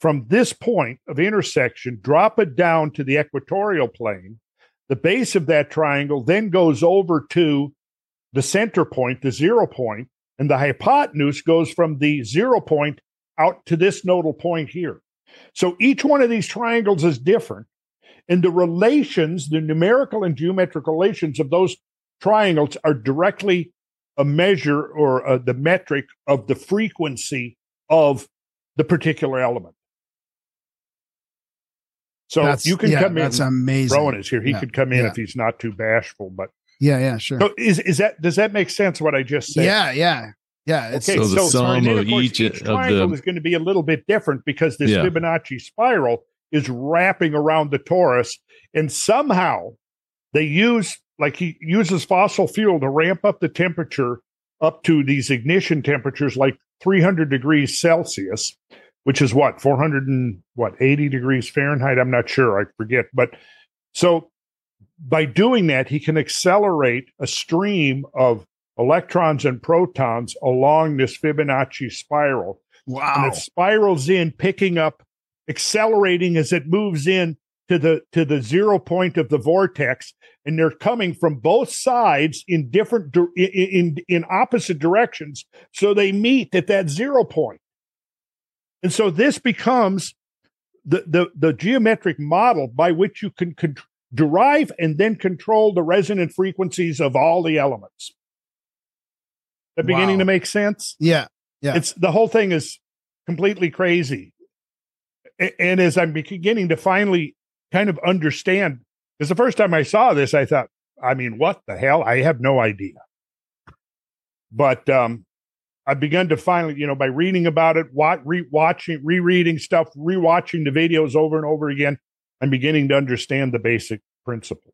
from this point of intersection, drop it down to the equatorial plane, the base of that triangle then goes over to the center point, the zero point, and the hypotenuse goes from the zero point out to this nodal point here. So each one of these triangles is different. And the relations, the numerical and geometric relations of those triangles are directly a measure or uh, the metric of the frequency of the particular element. So That's- you can yeah, come in. That's amazing. Rowan is here. He Yeah, could come in yeah. if he's not too bashful. But Yeah, yeah, sure. so is is that does that make sense? What I just said? yeah, yeah, yeah. It's Okay, So the sum and of course, each of triangle the- is going to be a little bit different because this Yeah. Fibonacci spiral is wrapping around the torus, and somehow they use like he uses fossil fuel to ramp up the temperature up to these ignition temperatures like 300 degrees Celsius, which is what 400 and what 80 degrees Fahrenheit. I'm not sure. I forget, but so by doing that, he can accelerate a stream of electrons and protons along this Fibonacci spiral. wow. And it spirals in, picking up, accelerating as it moves in to the to the zero point of the vortex. And they're coming from both sides in different in, in opposite directions. So they meet at that zero. And so this becomes the the, the geometric model by which you can con- derive and then control the resonant frequencies of all the elements. That beginning Wow. to make sense? yeah, Yeah. It's the whole thing is completely crazy. And as I'm beginning to finally kind of understand, because the first time I saw this, I thought, I mean, what the hell? I have no idea. But um, I've begun to finally, you know, by reading about it, wa- re-watching, rereading stuff, rewatching the videos over and over again, I'm beginning to understand the basic principle.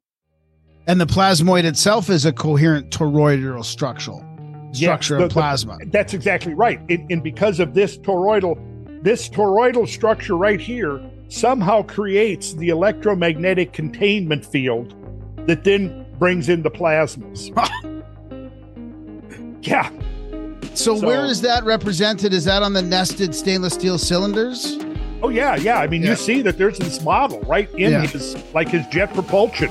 and the plasmoid itself is a coherent toroidal structural Yeah, structure the- of the- plasma. That's exactly right. And, and because of this toroidal, this toroidal structure right here somehow creates the electromagnetic containment field that then brings in the plasmas. yeah. so, so- where is that represented? Is that on the nested stainless steel cylinders? Oh yeah, yeah. I mean, Yeah. you see that there's this model right in Yeah. his like his jet propulsion.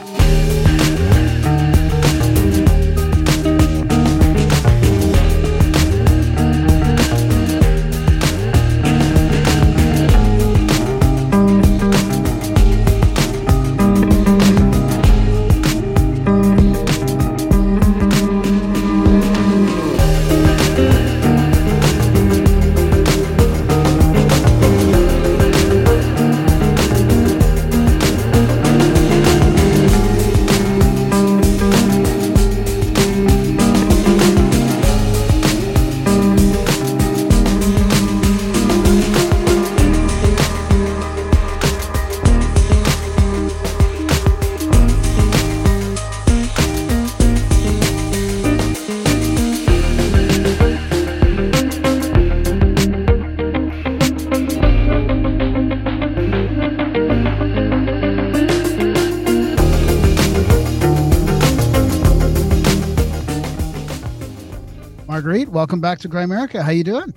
Welcome back to Grimerica. How you doing?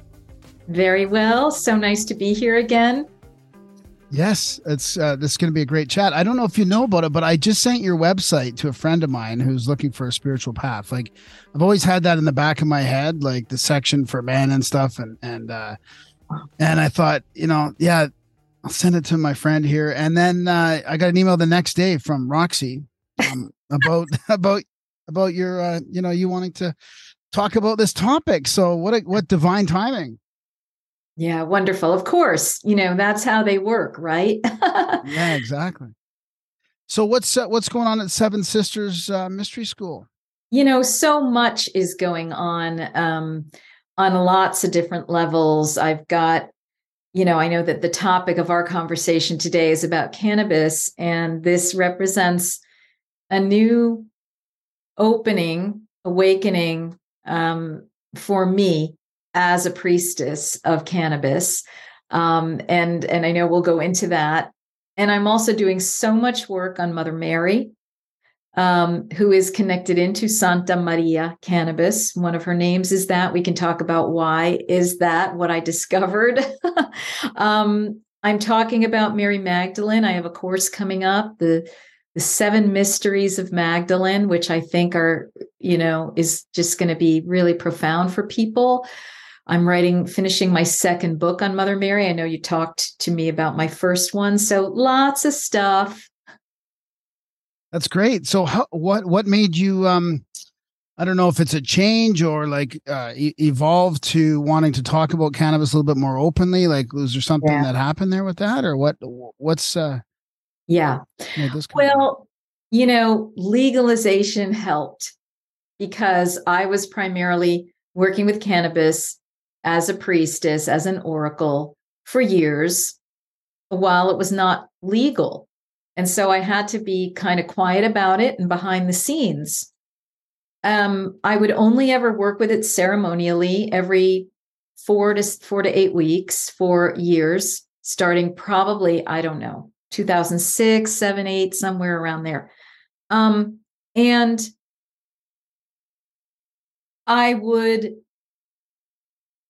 Very well. So nice to be here again. Yes, it's uh, this is going to be a great chat. I don't know if you know about it, but I just sent your website to a friend of mine who's looking for a spiritual path. Like I've always had that in the back of my head, like the section for men and stuff, and and uh, and I thought, you know, yeah, I'll send it to my friend here. And then uh, I got an email the next day from Roxy um, about *laughs* about about your uh, you know you wanting to talk about this topic. So what a, what divine timing. Yeah, wonderful. Of course, you know, that's how they work, right? *laughs* Yeah, exactly. So what's uh, what's going on at Seven Sisters uh, Mystery School? you know, so much is going on um, on lots of different levels. I've got, you know, I know that the topic of our conversation today is about cannabis, and this represents a new opening, awakening um, for me as a priestess of cannabis. Um, and and I know we'll go into that. And I'm also doing so much work on Mother Mary, um, who is connected into Santa Maria Cannabis. One of her names is that. We can talk about why is that what I *laughs* discovered. *laughs* um, I'm talking about Mary Magdalene. I have a course coming up, the the seven mysteries of Magdalene, which I think are, you know, is just going to be really profound for people. I'm writing, finishing my second book on Mother Mary. I know you talked to me about my first one. So lots of stuff. That's great. So how, what what made you um I don't know if it's a change or like uh e- evolve to wanting to talk about cannabis a little bit more openly like was there something Yeah. that happened there with that or what what's uh Yeah. made this come about? Well, you know, legalization helped because I was primarily working with cannabis as a priestess, as an oracle for years while it was not legal. And so I had to be kind of quiet about it and behind the scenes. Um, I would only ever work with it ceremonially every four to four to eight weeks for years, starting probably, I don't know, 2006, 7, 8, somewhere around there. Um, and I would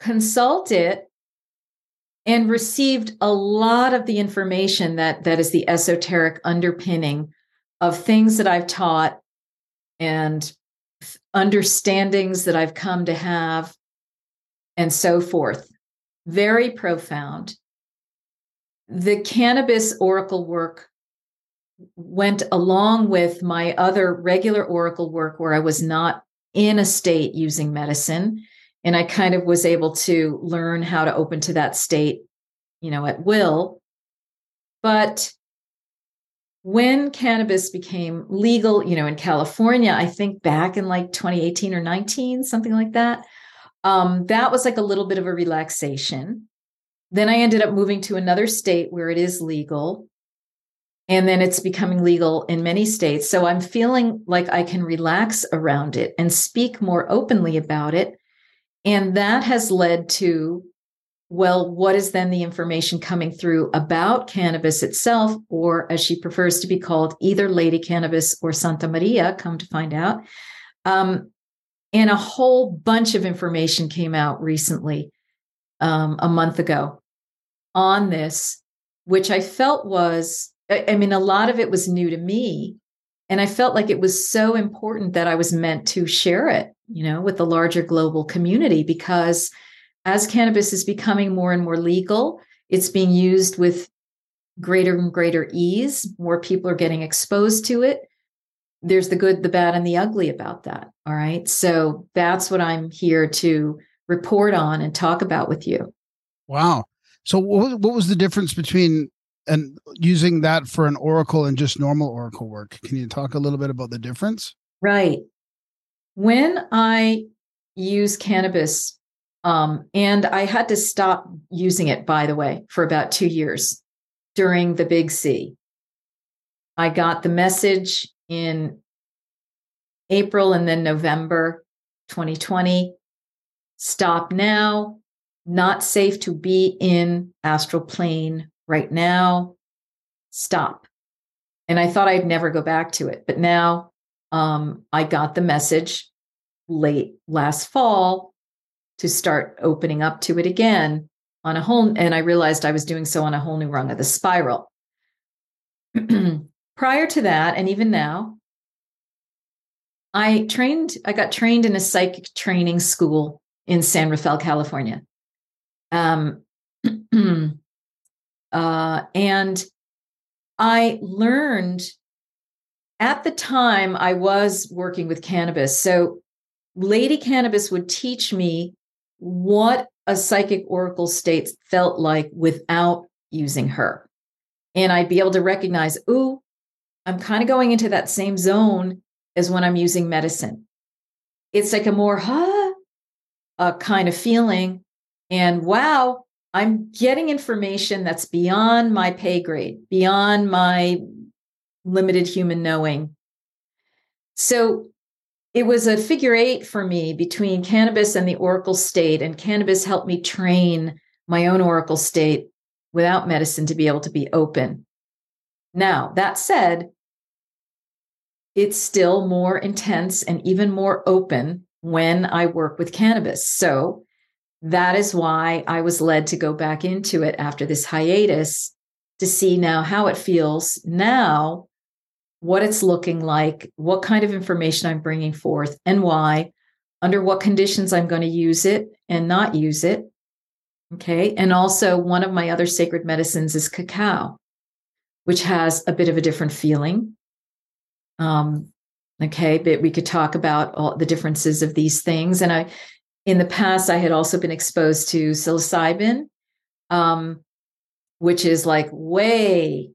consult it and received a lot of the information that that is the esoteric underpinning of things that I've taught and understandings that I've come to have and so forth. Very profound. The cannabis oracle work went along with my other regular oracle work where I was not in a state using medicine and I kind of was able to learn how to open to that state, you know, at will. But when cannabis became legal, you know, in California, I think back in like 2018 or 19, something like that, um, that was like a little bit of a relaxation. Then I ended up moving to another state where it is legal. And then it's becoming legal in many states. So I'm feeling like I can relax around it and speak more openly about it. And that has led to, well, what is then the information coming through about cannabis itself, or as she prefers to be called, either Lady Cannabis or Santa Maria, come to find out. Um, and a whole bunch of information came out recently, um, a month ago, on this, which I felt was, I mean, a lot of it was new to me. And I felt like it was so important that I was meant to share it, you know, with the larger global community because as cannabis is becoming more and more legal, it's being used with greater and greater ease. More people are getting exposed to it. There's the good, the bad, and the ugly about that. All right. So that's what I'm here to report on and talk about with you. Wow. So what, was the difference between and using that for an oracle and just normal oracle work? Can you talk a little bit about the difference? Right. When I use cannabis, um, and I had to stop using it, by the way, for about two years during the big C. I got the message in April and then November 2020 stop now, not safe to be in astral plane right now, stop. And I thought I'd never go back to it. But now um, I got the message late last fall to start opening up to it again on a whole. And I realized I was doing so on a whole new rung of the spiral. *clears throat* Prior to that, and even now, I trained, I got trained in a psychic training school in San Rafael, California. Um, *clears throat* uh, and I learned at the time I was working with cannabis. So, Lady Cannabis would teach me what a psychic oracle state felt like without using her. And I'd be able to recognize, ooh, I'm kind of going into that same zone as when I'm using medicine. It's like a more, huh, uh, kind of feeling. And wow, I'm getting information that's beyond my pay grade, beyond my limited human knowing. So it was a figure eight for me between cannabis and the oracle state, and cannabis helped me train my own oracle state without medicine to be able to be open. Now, that said, it's still more intense and even more open when I work with cannabis. So that is why I was led to go back into it after this hiatus to see now how it feels now, what it's looking like, what kind of information I'm bringing forth, and why, under what conditions I'm going to use it and not use it. Okay. And also, one of my other sacred medicines is cacao, which has a bit of a different feeling. Um, okay. But we could talk about all the differences of these things. And I, in the past, I had also been exposed to psilocybin, um, which is like way,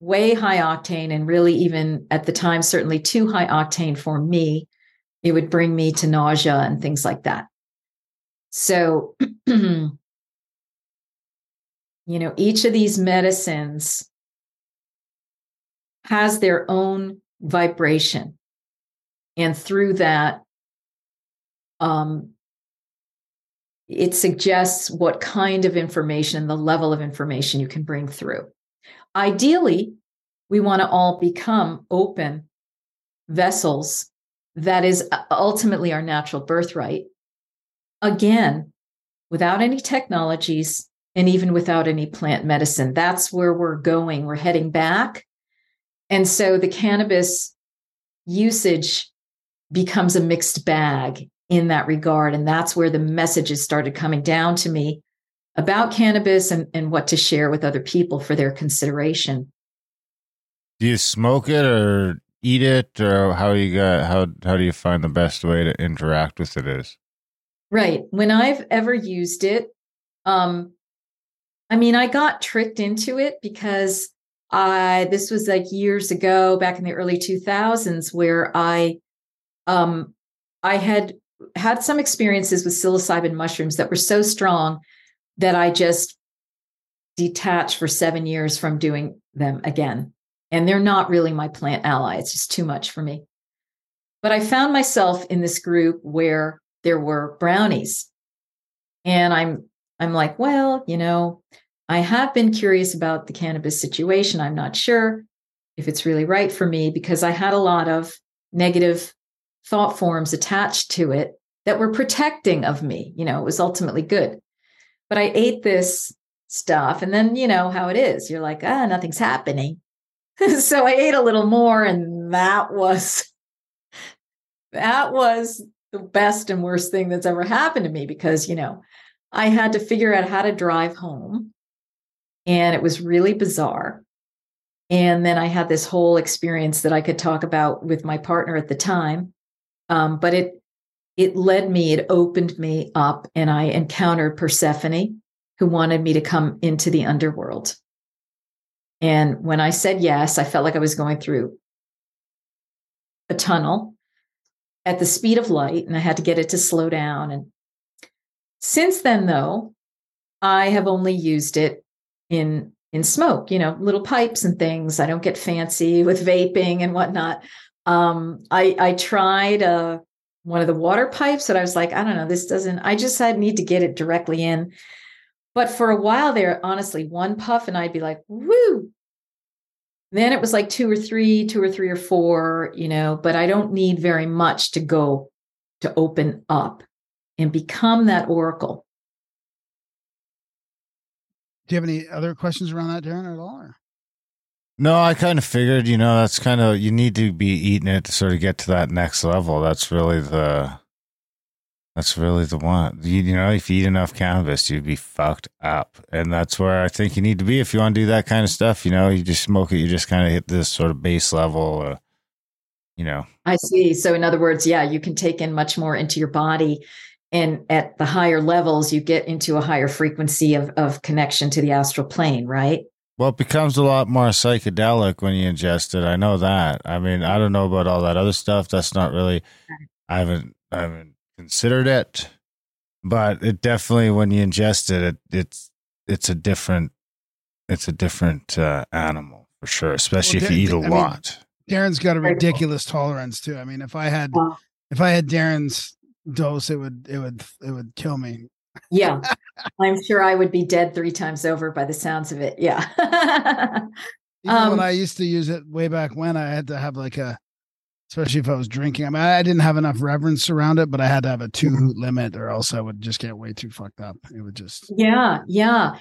way high octane, and really, even at the time, certainly too high octane for me. It would bring me to nausea and things like that. So, *clears throat* you know, each of these medicines has their own vibration. And through that, um, it suggests what kind of information, and the level of information you can bring through. Ideally, we want to all become open vessels. That is ultimately our natural birthright. Again, without any technologies and even without any plant medicine. That's where we're going. We're heading back. And so the cannabis usage becomes a mixed bag in that regard. And that's where the messages started coming down to me about cannabis and, and what to share with other people for their consideration. Do you smoke it or eat it or how you got how how do you find the best way to interact with it is? Right. When I've ever used it, um, I mean, I got tricked into it because I this was like years ago, back in the early 2000s, where I um I had had some experiences with psilocybin mushrooms that were so strong that I just detached for seven years from doing them again. And they're not really my plant ally. It's just too much for me. But I found myself in this group where there were brownies. And I'm I'm like, well, you know, I have been curious about the cannabis situation. I'm not sure if it's really right for me because I had a lot of negative thought forms attached to it that were protecting of me. You know, it was ultimately good. But I ate this stuff, and then, you know, how it is. You're like, ah, nothing's happening. *laughs* so I ate a little more, and that was that was the best and worst thing that's ever happened to me because, you know, I had to figure out how to drive home. And it was really bizarre. And then I had this whole experience that I could talk about with my partner at the time um, but it it led me, it opened me up, and I encountered Persephone, who wanted me to come into the underworld. And when I said yes, I felt like I was going through a tunnel at the speed of light, and I had to get it to slow down. And since then, though, I have only used it in in smoke, you know, little pipes and things. I don't get fancy with vaping and whatnot. Um, I I tried uh, one of the water pipes, and I was like, I don't know, this doesn't. I just had need to get it directly in. But for a while there, honestly, one puff and I'd be like, woo. Then it was like two or three, two or three or four, you know, but I don't need very much to go to open up and become that oracle. Do you have any other questions around that, Darren, at all? Or? No, I kind of figured, you know, that's kind of you need to be eating it to sort of get to that next level. That's really the that's really the one. You, you know, if you eat enough cannabis, you'd be fucked up. And that's where I think you need to be if you want to do that kind of stuff. You know, you just smoke it, you just kind of hit this sort of base level, uh, you know. I see. So, in other words, yeah, you can take in much more into your body. And at the higher levels, you get into a higher frequency of, of connection to the astral plane, right? Well, it becomes a lot more psychedelic when you ingest it. I know that. I mean, I don't know about all that other stuff. That's not really. I haven't. I haven't considered it, but it definitely when you ingest it, it it's it's a different. It's a different uh, animal for sure, especially well, if you eat a I lot. Mean, Darren's got a ridiculous tolerance too. I mean, if I had if I had Darren's dose, it would it would it would kill me. Yeah. I'm sure I would be dead three times over by the sounds of it. Yeah. *laughs* Even Um, when I used to use it way back when, I had to have like a, especially if I was drinking. I mean, I didn't have enough reverence around it, but I had to have a two hoot limit, or else I would just get way too fucked up. It would just Yeah, yeah.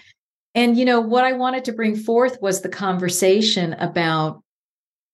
And you know what I wanted to bring forth was the conversation about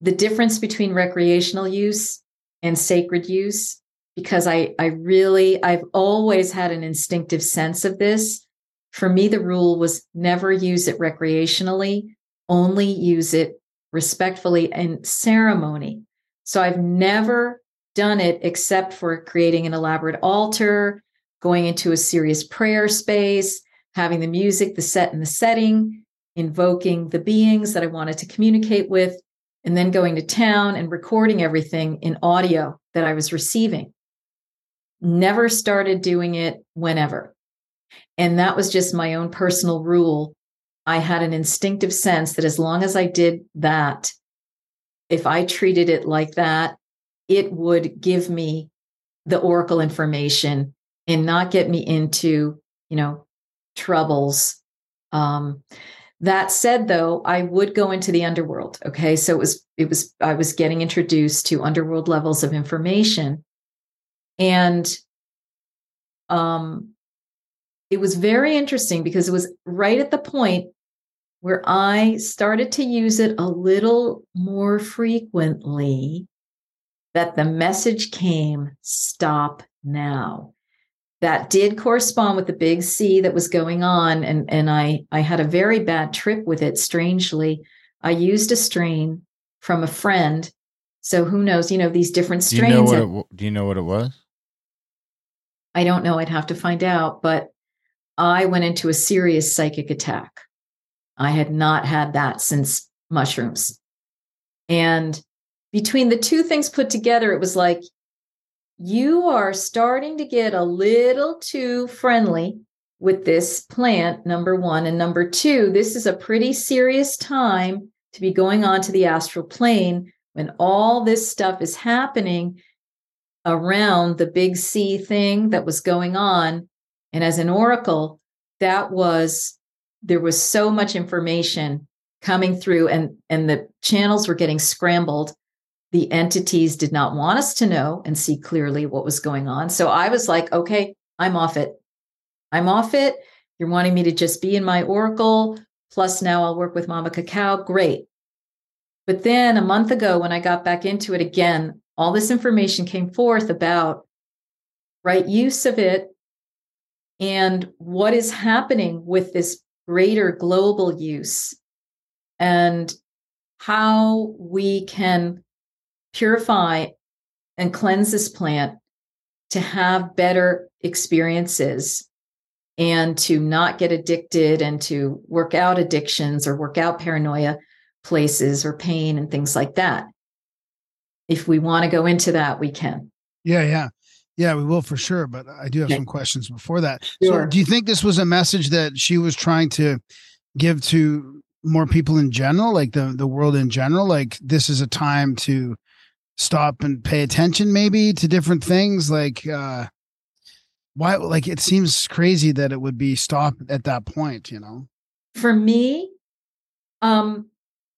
the difference between recreational use and sacred use because I I really I've always had an instinctive sense of this. For me the rule was never use it recreationally, only use it respectfully and ceremony. So I've never done it except for creating an elaborate altar, going into a serious prayer space, having the music, the set, and the setting, invoking the beings that I wanted to communicate with, and then going to town and recording everything in audio that I was receiving. Never started doing it whenever. And that was just my own personal rule. I had an instinctive sense that as long as I did that, if I treated it like that, it would give me the oracle information and not get me into, you know, troubles. Um, that said, though, I would go into the underworld. Okay, so it was it was I was getting introduced to underworld levels of information, and um, it was very interesting because it was right at the point where I started to use it a little more frequently that the message came stop now. That did correspond with the big C that was going on and and I I had a very bad trip with it strangely. I used a strain from a friend. So who knows you know these different Do you strains know what it, do you know what it was? I don't know. I'd have to find out. But I went into a serious psychic attack. I had not had that since mushrooms. And between the two things put together, it was like, you are starting to get a little too friendly with this plant, number one. And number two, this is a pretty serious time to be going on to the astral plane when all this stuff is happening around the big C thing that was going on. And as an oracle, that was there was so much information coming through and and the channels were getting scrambled. The entities did not want us to know and see clearly what was going on. So I was like, okay, I'm off it. I'm off it. You're wanting me to just be in my oracle. Plus, now I'll work with Mama Cacao. Great. But then a month ago, when I got back into it again, all this information came forth about right use of it and what is happening with this greater global use and how we can purify and cleanse this plant to have better experiences and to not get addicted and to work out addictions or work out paranoia places or pain and things like that. If we want to go into that, we can. Yeah, yeah. Yeah, we will for sure. But I do have Okay. some questions before that. Sure. So do you think this was a message that she was trying to give to more people in general, like the, the world in general? Like this is a time to stop and pay attention maybe to different things? Like uh why like it seems crazy that it would be stop at that point, you know? For me, um,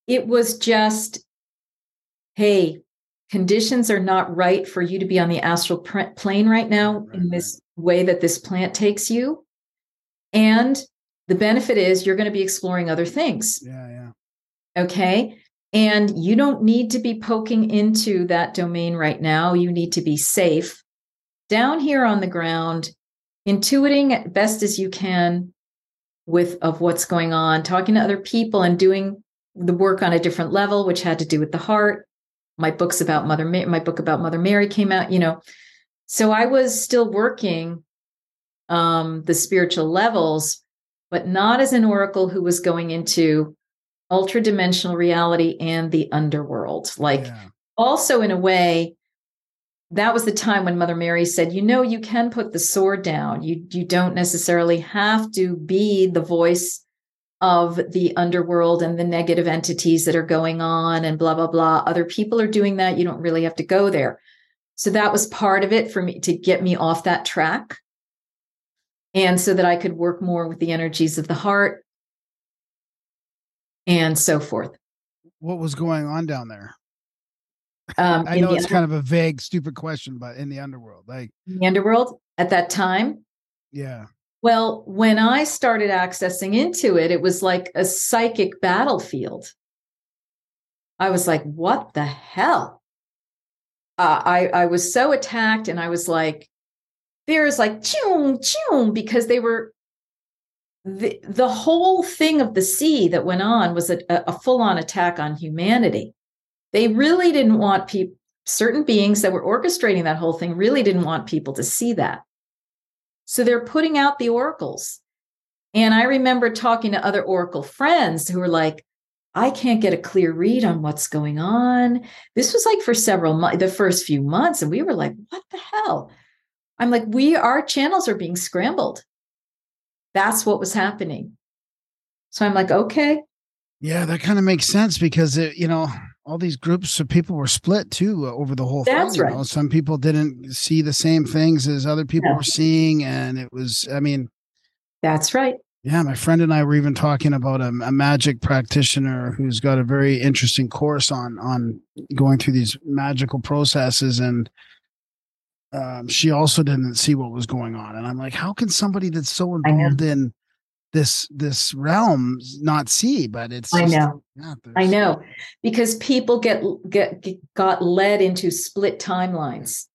it was just, hey, conditions are not right for you to be on the astral plane right now in this way that this plant takes you. And the benefit is you're going to be exploring other things. Yeah, yeah. Okay. And you don't need to be poking into that domain right now. You need to be safe down here on the ground, intuiting as best as you can with of what's going on, talking to other people and doing the work on a different level, which had to do with the heart. My books about Mother Ma- my book about Mother Mary came out, you know. So I was still working um the spiritual levels, but not as an oracle who was going into ultra dimensional reality and the underworld. Like yeah. also in a way that was the time when mother mary said you know you can put the sword down you you don't necessarily have to be the voice of the underworld and the negative entities that are going on and blah blah blah other people are doing that you don't really have to go there So that was part of it for me to get me off that track. And so that I could work more with the energies of the heart and so forth. What was going on down there? Um, I know it's under- kind of a vague, stupid question, but in the underworld, like, the underworld at that time. yeah, Well, when I started accessing into it, it was like a psychic battlefield. I was like, what the hell? Uh, I, I was so attacked, and I was like, there's like, choom, choom, because they were, the, the whole thing of the C that went on was a, a full on attack on humanity. They really didn't want people, certain beings that were orchestrating that whole thing really didn't want people to see that. So they're putting out the oracles. And I remember talking to other oracle friends who were like, I can't get a clear read on what's going on. This was like for several months, the first few months. And we were like, what the hell? I'm like, we, our channels are being scrambled. That's what was happening. So I'm like, okay. yeah, that kind of makes sense because it, you know, all these groups of people were split too uh, over the whole That's thing. you right. know. Some people didn't see the same things as other people Yeah. were seeing, and it was, I mean, That's right. Yeah, my friend and I were even talking about a, a magic practitioner who's got a very interesting course on on going through these magical processes, and um, she also didn't see what was going on. And I'm like, how can somebody that's so involved in this this realm not see? But it's I just- know. yeah, I know because people get, get got led into split timelines,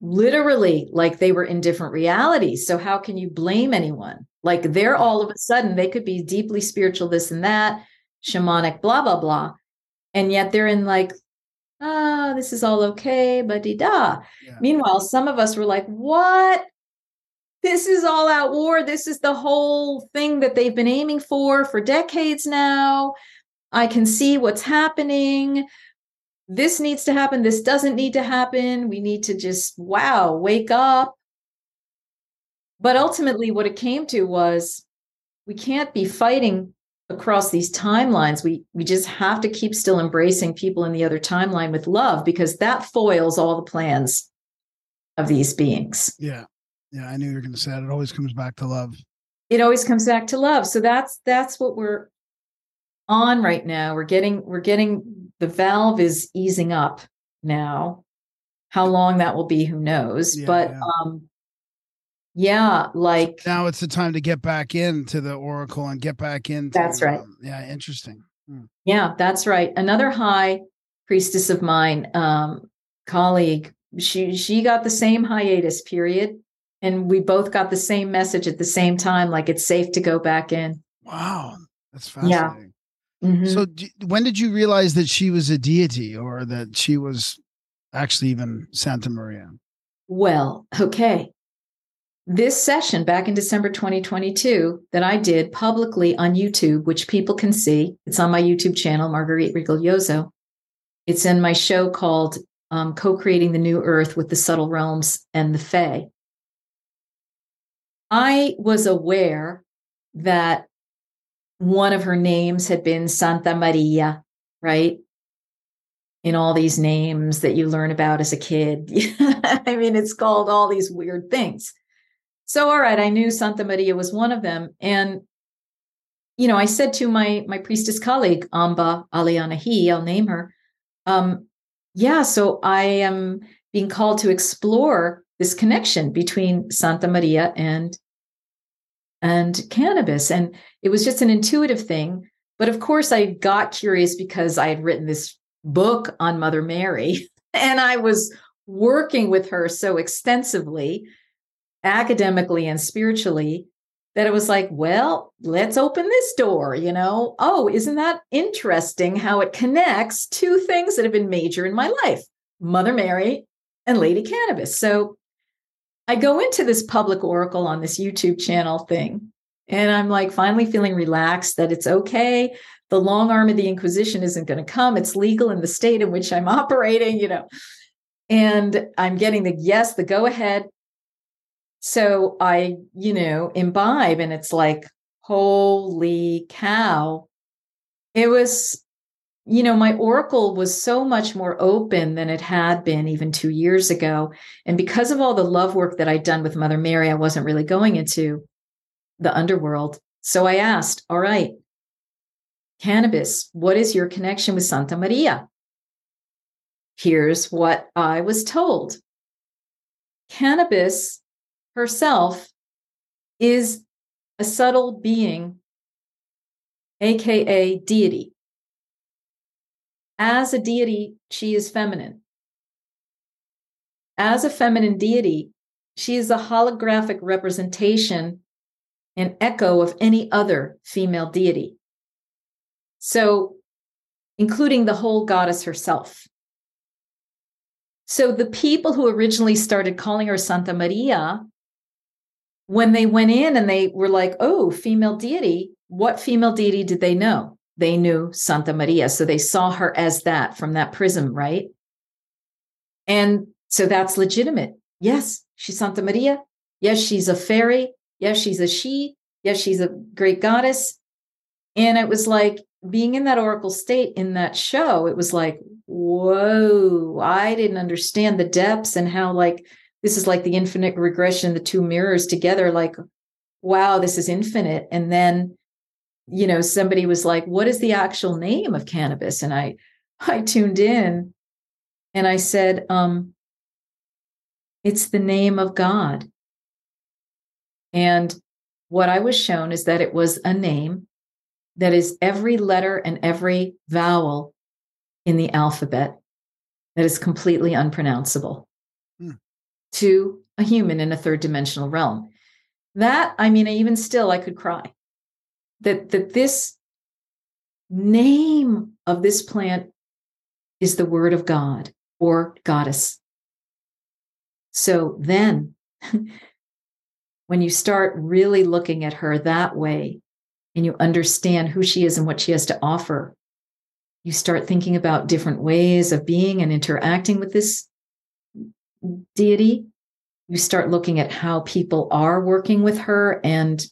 literally like they were in different realities. So how can you blame anyone? Like they're all of a sudden they could be deeply spiritual, this and that, shamanic, blah blah blah, and yet they're in like, ah, this is all okay, but da. Yeah. Meanwhile, some of us were like, what? This is all out war. This is the whole thing that they've been aiming for for decades now. I can see what's happening. This needs to happen. This doesn't need to happen. We need to just, wow, wake up. But ultimately, what it came to was we can't be fighting across these timelines. We, we just have to keep still embracing people in the other timeline with love because that foils all the plans of these beings. yeah, yeah. I knew you were going to say that. It always comes back to love. it always comes back to love so that's that's what we're on right now we're getting we're getting the valve is easing up now how long that will be who knows Yeah, but yeah. um yeah like Now it's the time to get back into the oracle and get back into. That's right. um, yeah, interesting. Hmm. yeah that's right another high priestess of mine um colleague she she got the same hiatus period and we both got the same message at the same time like it's safe to go back in Wow, that's Yeah. fascinating. Mhm. So, d- when did you realize that she was a deity, or that she was actually even Santa Maria? Well, okay. This session back in December 2022 that I did publicly on YouTube, which people can see, it's on my YouTube channel, Marguerite Rigoglioso. It's in my show called um, Co creating the New Earth with the Subtle Realms and the Fae. I was aware that one of her names had been Santa Maria, right? in all these names that you learn about as a kid. *laughs* I mean, it's called all these weird things. So, all right, I knew Santa Maria was one of them. And, you know, I said to my my priestess colleague, Amba Alianahi, I'll name her, um, yeah, so I am being called to explore this connection between Santa Maria and and cannabis. And it was just an intuitive thing. But of course, I got curious because I had written this book on Mother Mary, *laughs* and I was working with her so extensively, academically and spiritually, that it was like, well, let's open this door, you know? Oh, isn't that interesting how it connects two things that have been major in my life Mother Mary and Lady Cannabis? So I go into this public oracle on this YouTube channel thing, and I'm like finally feeling relaxed that it's okay the long arm of the Inquisition isn't going to come. It's legal in the state in which I'm *laughs* operating, you know. And I'm getting the yes, the go ahead. So I, you know, imbibe, and it's like, holy cow. It was you know, my oracle was so much more open than it had been even two years ago. And because of all the love work that I'd done with Mother Mary, I wasn't really going into the underworld. So I asked, all right, cannabis, what is your connection with Santa Maria? Here's what I was told cannabis herself is a subtle being, AKA deity. As a deity, she is feminine. As a feminine deity, she is a holographic representation and echo of any other female deity. So, including the whole goddess herself. So, the people who originally started calling her Santa Maria, when they went in and they were like, oh, female deity, what female deity did they know? They knew Santa Maria. So they saw her as that from that prism, right? And so that's legitimate. Yes, she's Santa Maria. Yes, she's a fairy. Yes, she's a she. Yes, she's a great goddess. And it was like being in that oracle state in that show, it was like, whoa, I didn't understand the depths and how, like, this is like the infinite regression, the two mirrors together. Like, wow, this is infinite. And then you know somebody was like what is the actual name of cannabis? And i i tuned in and i said um it's the name of god. And what i was shown is that it was a name that is every letter and every vowel in the alphabet that is completely unpronounceable hmm. to a human in a third dimensional realm. That i mean even still i could cry that that this name of this plant is the word of God or goddess. So then *laughs* when you start really looking at her that way and you understand who she is and what she has to offer, you start thinking about different ways of being and interacting with this deity. You start looking at how people are working with her and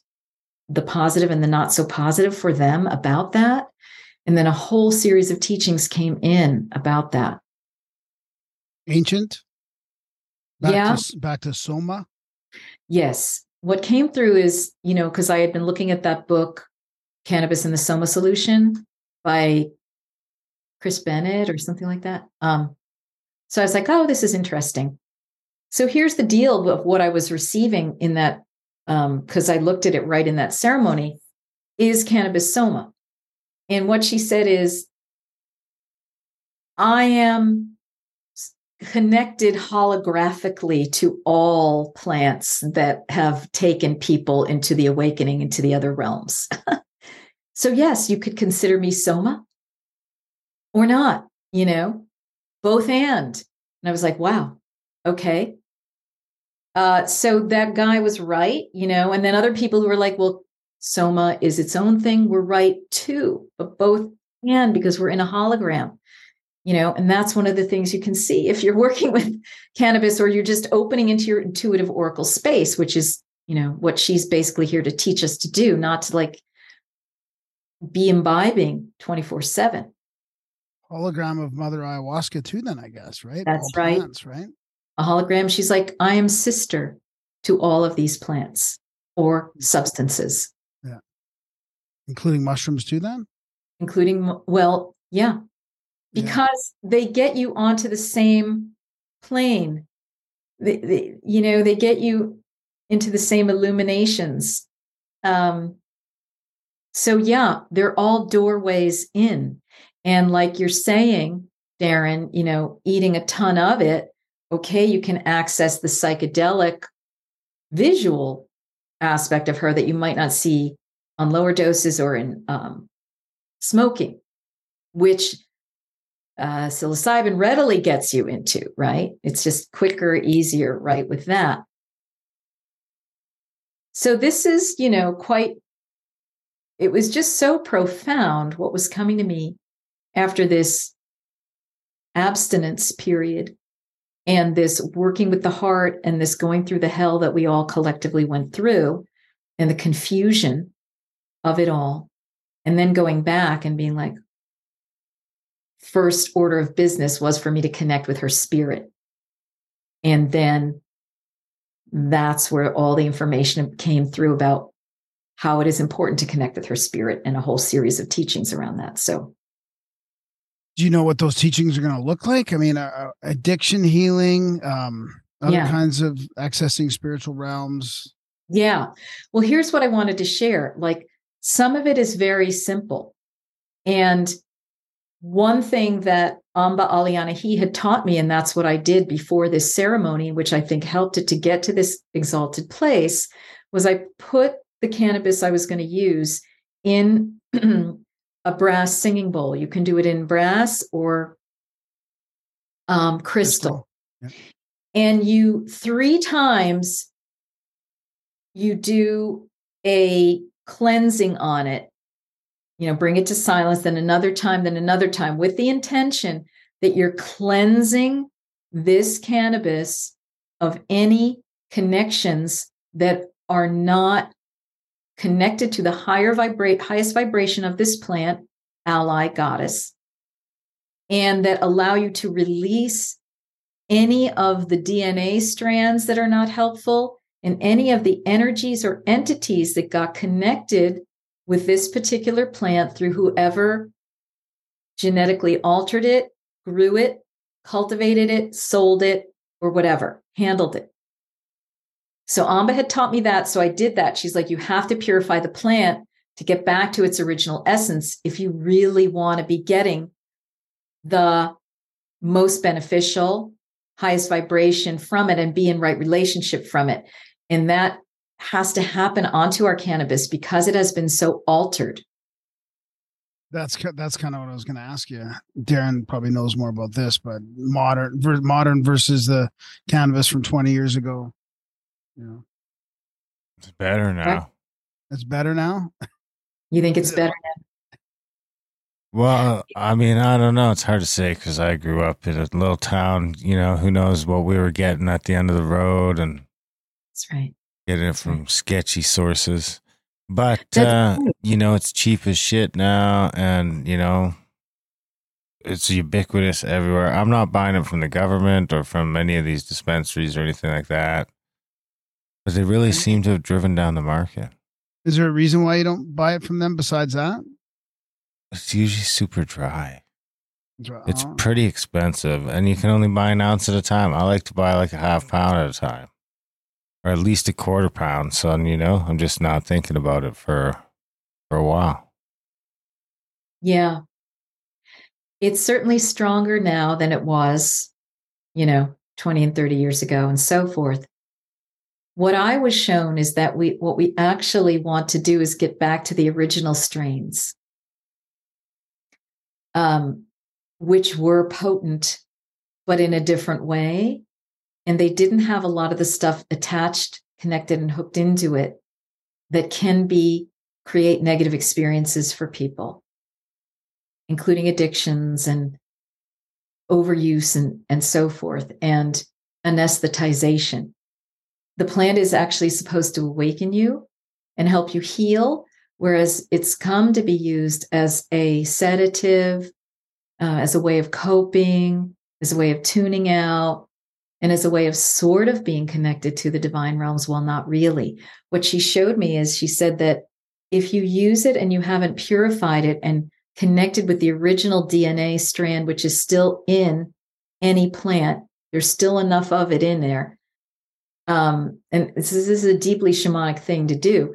the positive and the not so positive for them about that. And then a whole series of teachings came in about that. Ancient? Back yeah. To, back to Soma? Yes. What came through is, you know, because I had been looking at that book, Cannabis and the Soma Solution by Chris Bennett or something like that. Um, so I was like, oh, this is interesting. So here's the deal of what I was receiving in that because um, I looked at it right in that ceremony, is cannabis soma. And what she said is, I am connected holographically to all plants that have taken people into the awakening into the other realms. *laughs* so, yes, you could consider me soma or not, you know, both and. And I was like, wow, okay. Uh, so that guy was right, you know, and then other people who were like, well, Soma is its own thing. We're right too, but both can because we're in a hologram, you know, and that's one of the things you can see if you're *laughs* working with cannabis or you're just opening into your intuitive oracle space, which is, you know, what she's basically here to teach us to do, not to like be imbibing 24 7 hologram of mother ayahuasca too then i guess right? That's All right. plants, right a hologram. She's like, I am sister to all of these plants or mm. substances. Yeah. Including mushrooms too, then? Including, well, yeah, because yeah. they get you onto the same plane. They, they, you know, they get you into the same illuminations. Um, so, yeah, they're all doorways in. And like you're saying, Darren, you know, eating a ton of it okay, you can access the psychedelic visual aspect of her that you might not see on lower doses or in um, smoking, which uh, psilocybin readily gets you into, right? It's just quicker, easier, right, with that. So this is, you know, quite, it was just so profound what was coming to me after this abstinence period and this working with the heart and this going through the hell that we all collectively went through and the confusion of it all and then going back and being like first order of business was for me to connect with her spirit. And then that's where all the information came through about how it is important to connect with her spirit and a whole series of teachings around that. So, do you know what those teachings are going to look like? I mean, uh, uh, addiction healing, um, other Yeah. kinds of accessing spiritual realms. yeah. Well, here's what I wanted to share. Like, some of it is very simple. And one thing that Amba Aliana he had taught me, and that's what I did before this ceremony, which I think helped it to get to this exalted place, was I put the cannabis I was going to use in *clears throat* a brass singing bowl. You can do it in brass or um, crystal. Yeah. And you three times you do a cleansing on it you know bring it to silence then another time then another time with the intention that you're cleansing this cannabis of any connections that are not connected to the higher vibrate highest vibration of this plant ally goddess and that allow you to release any of the DNA strands that are not helpful and any of the energies or entities that got connected with this particular plant through whoever genetically altered it, grew it, cultivated it, sold it, or whatever, handled it. So Amba had taught me that. So I did that. She's like, you have to purify the plant to get back to its original essence if you really want to be getting the most beneficial, highest vibration from it and be in right relationship from it. And that has to happen onto our cannabis because it has been so altered. That's that's kind of what I was going to ask you. Darren probably knows more about this, but modern modern versus the cannabis from 20 years ago. Know, It's better now. it's better now. You think it's better? Well, I mean, I don't know. It's hard to say because I grew up in a little town. You know, who knows what we were getting at the end of the road and That's right. getting it from sketchy sources. But uh, right. you know, it's cheap as shit now, and you know, it's ubiquitous everywhere. I'm not buying it from the government or from any of these dispensaries or anything like that. But they really seem to have driven down the market. Is there a reason why you don't buy it from them besides that? It's usually super dry. It's Oh. pretty expensive, and you can only buy an ounce at a time. I like to buy like a half pound at a time, or at least a quarter pound. So you know, I'm just not thinking about it for for a while. Yeah. It's certainly stronger now than it was, you know, 20 and 30 years ago and so forth. What I was shown is that we what we actually want to do is get back to the original strains. Um, which were potent, but in a different way. And they didn't have a lot of the stuff attached, connected, and hooked into it that can be create negative experiences for people including addictions and overuse and, and so forth, and anesthetization. The plant is actually supposed to awaken you and help you heal, whereas it's come to be used as a sedative, uh, as a way of coping, as a way of tuning out, and as a way of sort of being connected to the divine realms while not really. What she showed me is she said that if you use it and you haven't purified it and connected with the original DNA strand, which is still in any plant. There's still enough of it in there. Um, and this is, this is a deeply shamanic thing to do.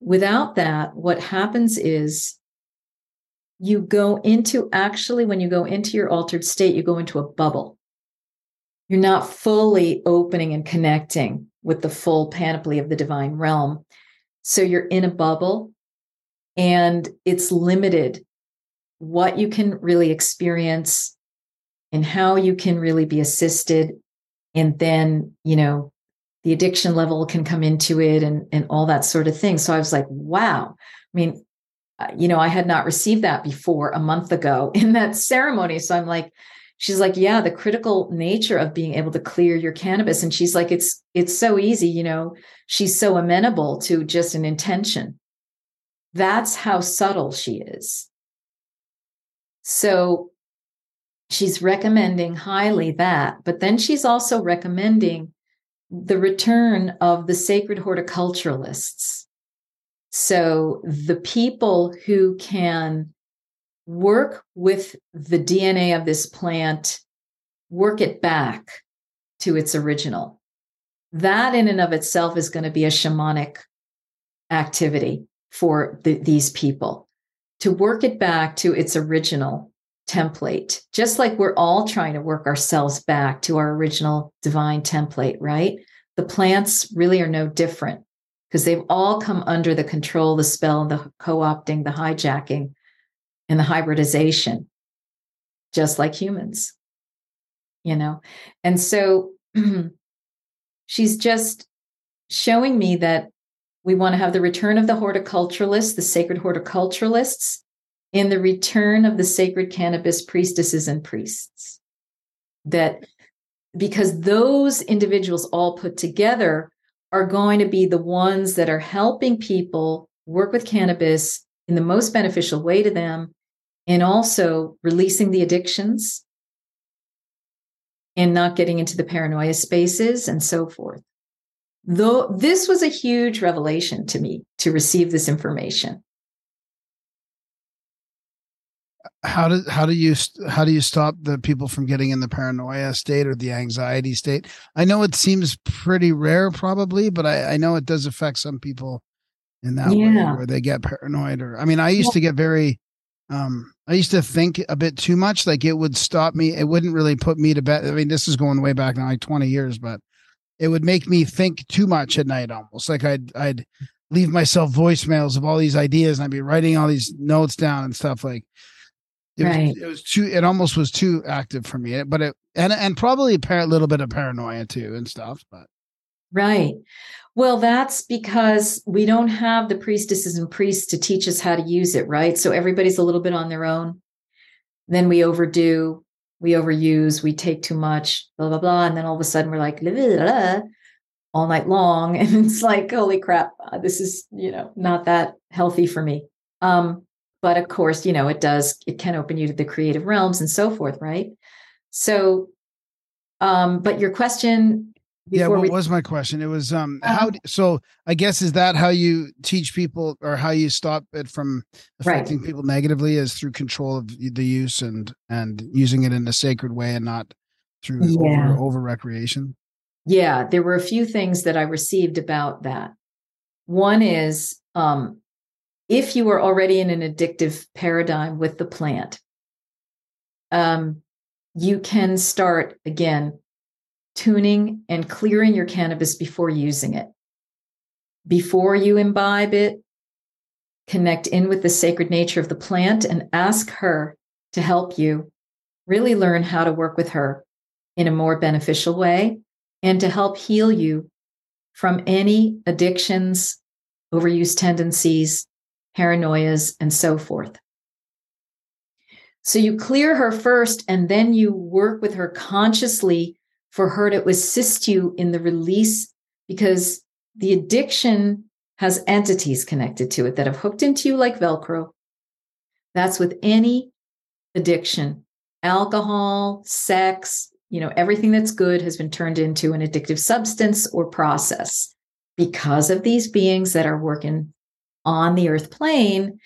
Without that, what happens is you go into actually, when you go into your altered state, you go into a bubble. You're not fully opening and connecting with the full panoply of the divine realm. So you're in a bubble and it's limited what you can really experience and how you can really be assisted and then you know the addiction level can come into it and and all that sort of thing. So i was like wow. I mean uh, you know i had not received that before a month ago *laughs* in that ceremony. So i'm like she's like yeah the critical nature of being able to clear your cannabis. And she's like it's it's so easy you know she's so amenable to just an intention. That's how subtle she is. So she's recommending highly that, but then she's also recommending the return of the sacred horticulturalists. So the people who can work with the DNA of this plant, work it back to its original. That, in and of itself, is going to be a shamanic activity for the, these people to work it back to its original template, just like we're all trying to work ourselves back to our original divine template, right? The plants really are no different because they've all come under the control, the spell, the co opting, the hijacking, and the hybridization, just like humans, you know? And so *clears throat* she's just showing me that we want to have the return of the horticulturalists, the sacred horticulturalists, in the return of the sacred cannabis priestesses and priests. That because those individuals all put together are going to be the ones that are helping people work with cannabis in the most beneficial way to them and also releasing the addictions and not getting into the paranoia spaces and so forth. Though this was a huge revelation to me to receive this information. How do how do you how do you stop the people from getting in the paranoia state or the anxiety state? I know it seems pretty rare, probably, but I, I know it does affect some people in that yeah. way where they get paranoid. Or I mean, I used to get very, um, I used to think a bit too much. Like it would stop me. It wouldn't really put me to bed. I mean, this is going way back now, like twenty years, but it would make me think too much at night. Almost like I'd I'd leave myself voicemails of all these ideas and I'd be writing all these notes down and stuff like it right. was, it was too. It almost was too active for me. But it and and probably a little bit of paranoia too and stuff. But right. Well, that's because we don't have the priestesses and priests to teach us how to use it, right? So everybody's a little bit on their own. Then we overdo, we overuse, we take too much, blah blah blah, and then all of a sudden we're like blah, blah, blah, all night long, *laughs* and it's like, holy crap, uh, this is you know not that healthy for me. Um, but of course you know it does it can open you to the creative realms and so forth right? So um but your question yeah what we- was my question? It was um uh how so i guess is that how you teach people or how you stop it from affecting right. people negatively is through control of the use and and using it in a sacred way and not through yeah. over, over recreation? Yeah there were a few things that i received about that. One is um if you are already in an addictive paradigm with the plant, um, you can start again tuning and clearing your cannabis before using it. Before you imbibe it, connect in with the sacred nature of the plant and ask her to help you really learn how to work with her in a more beneficial way and to help heal you from any addictions, overuse tendencies, paranoias, and so forth. So you clear her first, and then you work with her consciously for her to assist you in the release because the addiction has entities connected to it that have hooked into you like Velcro. That's with any addiction alcohol, sex, you know, everything that's good has been turned into an addictive substance or process because of these beings that are working on the earth plane.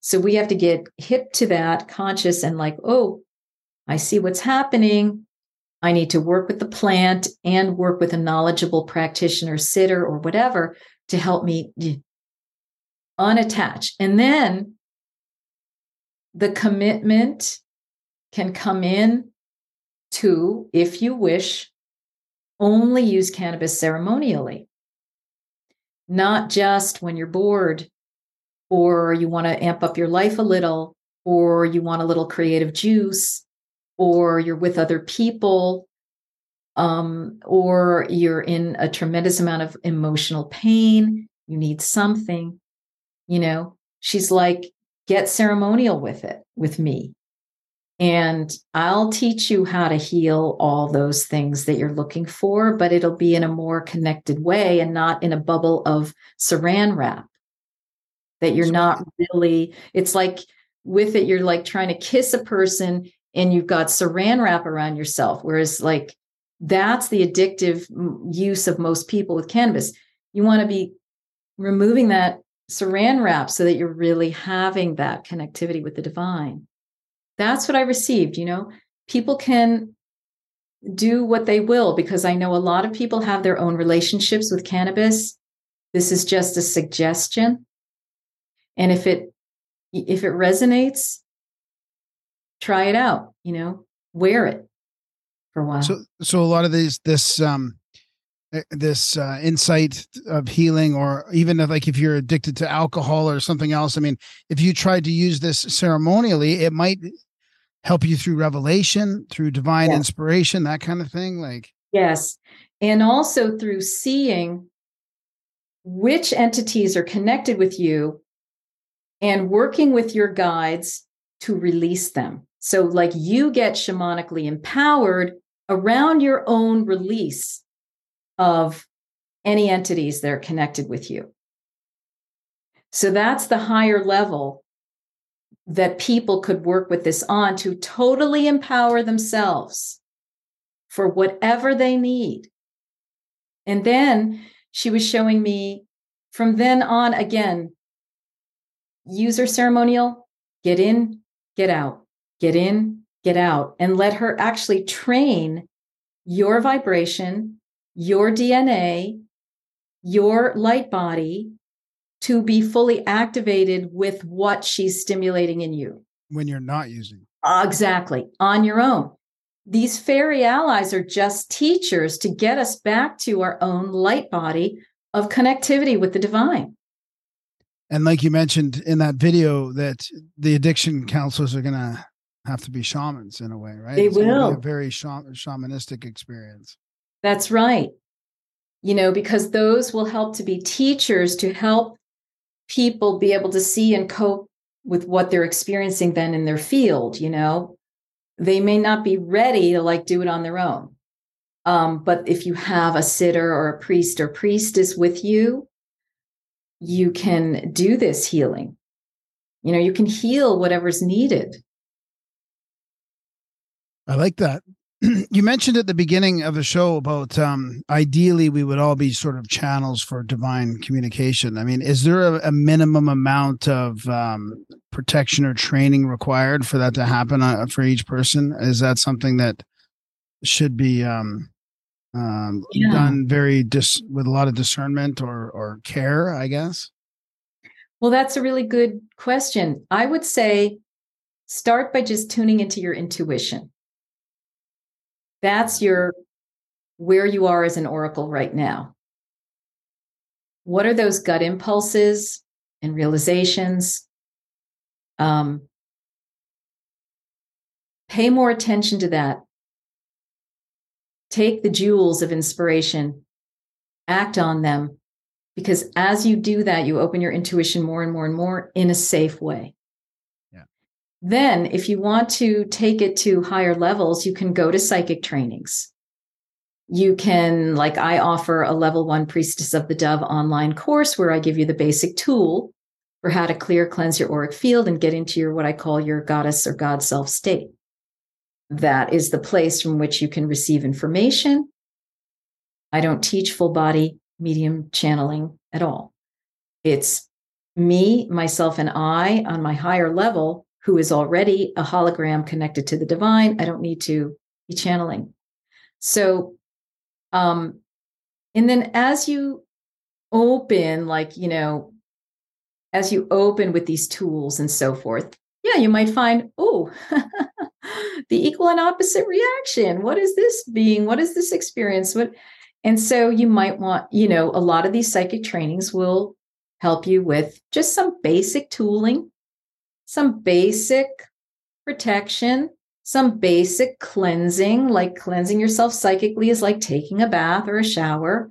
So we have to get hip to that, conscious, and like, oh, I see what's happening. I need to work with the plant and work with a knowledgeable practitioner, sitter, or whatever to help me unattach. And then the commitment can come in to, if you wish, only use cannabis ceremonially, not just when you're bored or you want to amp up your life a little, or you want a little creative juice, or you're with other people, um, or you're in a tremendous amount of emotional pain, you need something, you know, she's like, get ceremonial with it, with me. And I'll teach you how to heal all those things that you're looking for, but it'll be in a more connected way and not in a bubble of saran wrap that you're not really it's like with it you're like trying to kiss a person and you've got saran wrap around yourself. Whereas, like, that's the addictive use of most people with cannabis. You want to be removing that saran wrap so that you're really having that connectivity with the divine. That's what I received. You know, people can do what they will because I know a lot of people have their own relationships with cannabis. This is just a suggestion. And if it if it resonates, try it out, you know, wear it for a while. So so a lot of these this um eh, this uh, insight of healing or even if like if you're addicted to alcohol or something else i mean if you tried to use this ceremonially it might help you through revelation through divine inspiration that kind of thing like yes and also through seeing which entities are connected with you and working with your guides to release them so like you get shamanically empowered around your own release of any entities that are connected with you so that's the higher level that people could work with this on to totally empower themselves for whatever they need. And then she was showing me from then on again user ceremonial, get in, get out, get in, get out, and let her actually train your vibration, your DNA, your light body to be fully activated with what she's stimulating in you. When you're not using. Exactly. On your own. These fairy allies are just teachers to get us back to our own light body of connectivity with the divine. And like you mentioned in that video, that the addiction counselors are going to have to be shamans in a way, right? They it's will. a very shamanistic experience. That's right. You know, because those will help to be teachers to help people be able to see and cope with what they're experiencing then in their field you know they may not be ready to like do it on their own um, but if you have a sitter or a priest or priestess with you you can do this healing you know you can heal whatever's needed i like that *clears throat* you mentioned at the beginning of the show about um, ideally we would all be sort of channels for divine communication. I mean, is there a, a minimum amount of um, protection or training required for that to happen uh, for each person? Is that something that should be um, um yeah. done very dis- with a lot of discernment or or care? I guess. Well, that's a really good question. I would say start by just tuning into your intuition that's your where you are as an oracle right now. What are those gut impulses and realizations? Um, pay more attention to that. Take the jewels of inspiration, act on them, because as you do that, you open your intuition more and more and more in a safe way. Then, if you want to take it to higher levels, you can go to psychic trainings. You can, like, I offer a level one Priestess of the Dove online course where I give you the basic tool for how to clear, cleanse your auric field and get into your what I call your goddess or God self state. That is the place from which you can receive information. I don't teach full body medium channeling at all. It's me, myself, and I on my higher level who is already a hologram connected to the divine. I don't need to be channeling. So, um, and then as you open, like, you know, as you open with these tools and so forth, yeah, you might find, oh, *laughs* *gasps* the equal and opposite reaction. What is this being? What is this experience? What? And so you might want, you know, a lot of these psychic trainings will help you with just some basic tooling some basic protection, some basic cleansing, like cleansing yourself psychically is like taking a bath or a shower,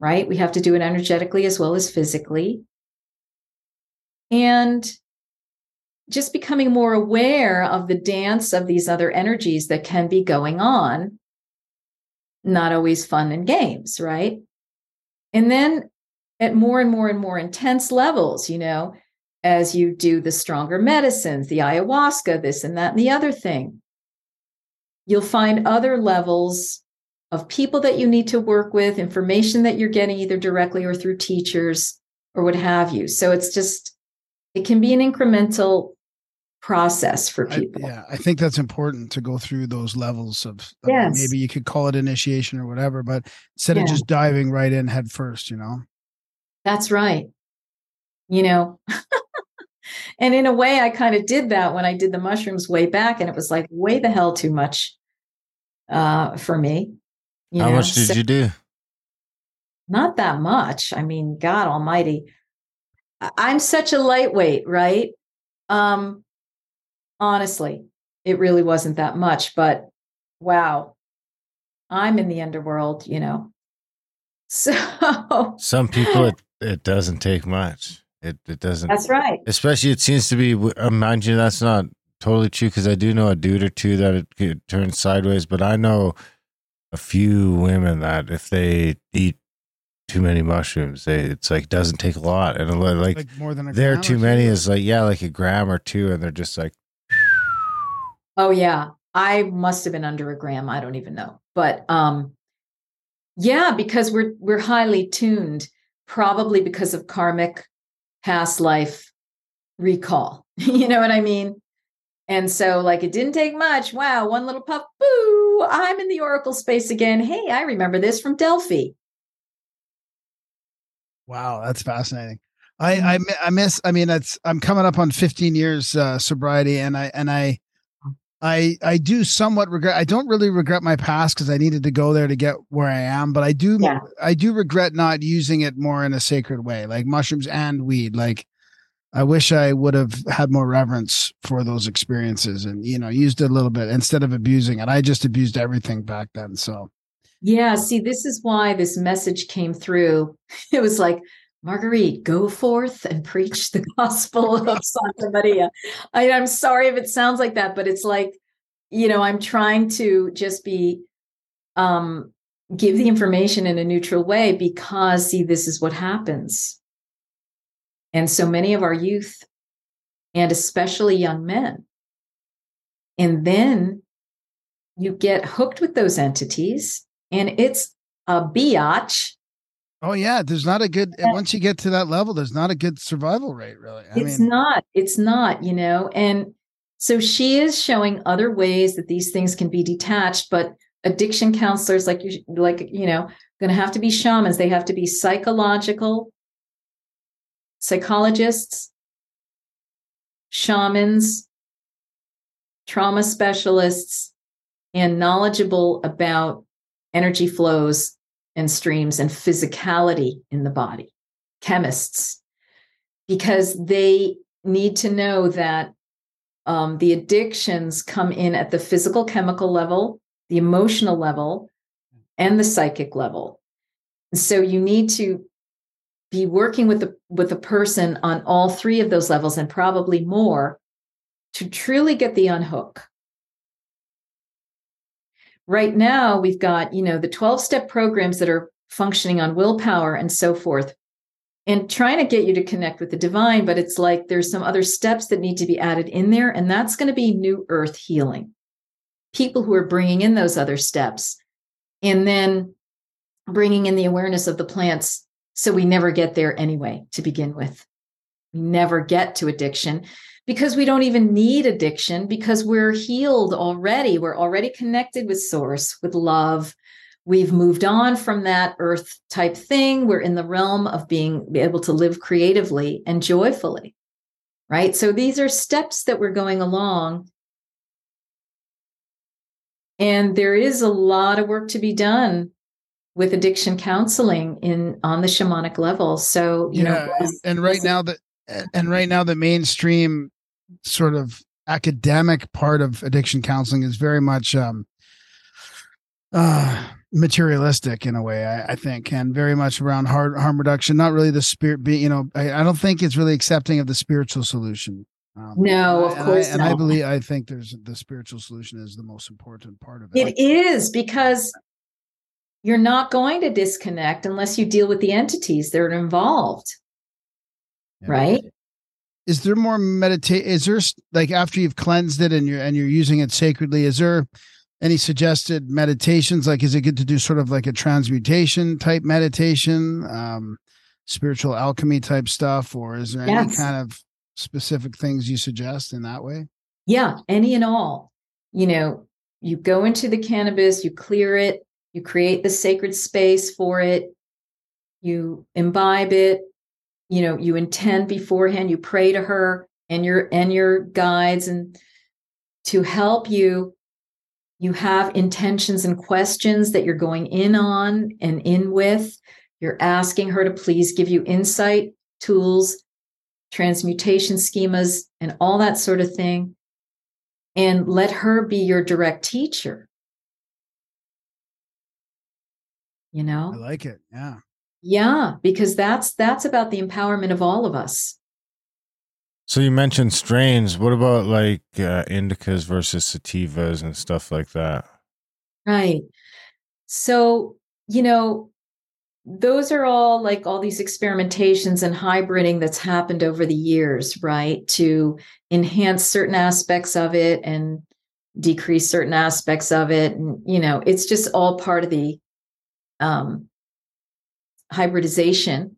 right? We have to do it energetically as well as physically. And just becoming more aware of the dance of these other energies that can be going on. Not always fun and games, right? And then at more and more and more intense levels, you know, as you do the stronger medicines, the ayahuasca, this and that and the other thing. you'll find other levels of people that you need to work with, information that you're getting either directly or through teachers or what have you. So it's just, it can be an incremental process for I, people. yeah, I think that's important to go through those levels of, of Yes. maybe you could call it initiation or whatever, but instead Yeah. of just diving right in head first, you know. That's right. You know, *laughs* and in a way, I kind of did that when I did the mushrooms way back, and it was like way the hell too much uh, for me. you How know? much did So- you do? Not that much. I mean, God Almighty, I- I'm such a lightweight, right? Um, honestly, it really wasn't that much, but wow, I'm in the underworld, you know. *laughs* So Some people, it, it doesn't take much. It it doesn't. that's right. Especially, it seems to be. uh, Mind you, that's not totally true because I do know a dude or two that it could turn sideways. But I know a few women that if they eat too many mushrooms, they it's like doesn't take a lot, and a lot- like, Like more than a there gram or too many is like yeah, like a gram or two, and they're just like Oh yeah, I must have been under a gram. I don't even know, but um, yeah, because we're we're highly tuned, probably because of karmic past life recall. *laughs* you know what I mean? And so, like, it didn't take much. Wow, one little puff, boo! I'm in the oracle space again. Hey, I remember this from Delphi. Wow, that's fascinating. I I I miss. I mean, it's I'm coming up on 15 years uh, sobriety, and I and I I I do somewhat regret. I don't really regret my past because I needed to go there to get where I am, but I do Yeah. I do regret not using it more in a sacred way, like mushrooms and weed. Like I wish I would have had more reverence for those experiences and you know used it a little bit instead of abusing it. I just abused everything back then. So Yeah, see, this is why this message came through. *laughs* It was like, Marguerite, go forth and preach the *laughs* gospel of *laughs* Santa Maria. I, I'm sorry if it sounds like that, but it's like, you know, I'm trying to just be, um, give the information in a neutral way because, see, this is what happens. And so many of our youth, and especially young men, and then you get hooked with those entities and it's a biatch. oh yeah, there's not a good once you get to that level, there's not a good survival rate really. I it's mean, not, it's not, you know, and so she is showing other ways that these things can be detached, but addiction counselors, like you, like, you know, going to have to be shamans. They have to be psychological psychologists, shamans, trauma specialists, and knowledgeable about energy flows and streams and physicality in the body, chemists, because they need to know that um, the addictions come in at the physical chemical level, the emotional level, and the psychic level. So you need to be working with the with a person on all three of those levels and probably more to truly get the unhook right now we've got you know the 12 step programs that are functioning on willpower and so forth. And trying to get you to connect with the divine but it's like there's some other steps that need to be added in there and that's going to be new earth healing. People who are bringing in those other steps and then bringing in the awareness of the plants so we never get there anyway to begin with. We never get to addiction because we don't even need addiction because we're healed already. We're already connected with source, with love. We've moved on from that earth type thing. We're in the realm of being able to live creatively and joyfully. Right. So these are steps that we're going along. And there is a lot of work to be done with addiction counseling in on the shamanic level. So, you yeah, know, and, and right now the and right now the mainstream sort of academic part of addiction counseling is very much um uh materialistic in a way I, I think and very much around hard harm reduction not really the spirit being you know I, I don't think it's really accepting of the spiritual solution um, No, of and I- course and I, believe i think there's the spiritual solution is the most important part of it It is because you're not going to disconnect unless you deal with the entities that are involved, Yeah. right? Is there more meditate is there like after you've cleansed it and you're and you're using it sacredly is there any suggested meditations? Like, is it good to do sort of like a transmutation type meditation, um, spiritual alchemy type stuff, or is there any kind of specific things you suggest in that way? Yeah, any and all. You know, you go into the cannabis, you clear it, you create the sacred space for it, you imbibe it, you know, you intend beforehand, you pray to her and your and your guides and to help you you have intentions and questions that you're going in on and in with. You're asking her to please give you insight, tools, transmutation schemas, and all that sort of thing. And let her be your direct teacher. You know? I like it. Yeah. Yeah, because that's that's about the empowerment of all of us. So you mentioned strains. What about like uh, indicas versus sativas and stuff like that? Right. So, you know, those are all like all these experimentations and hybriding that's happened over the years, right? To enhance certain aspects of it and decrease certain aspects of it. And, you know, it's just all part of the um, hybridization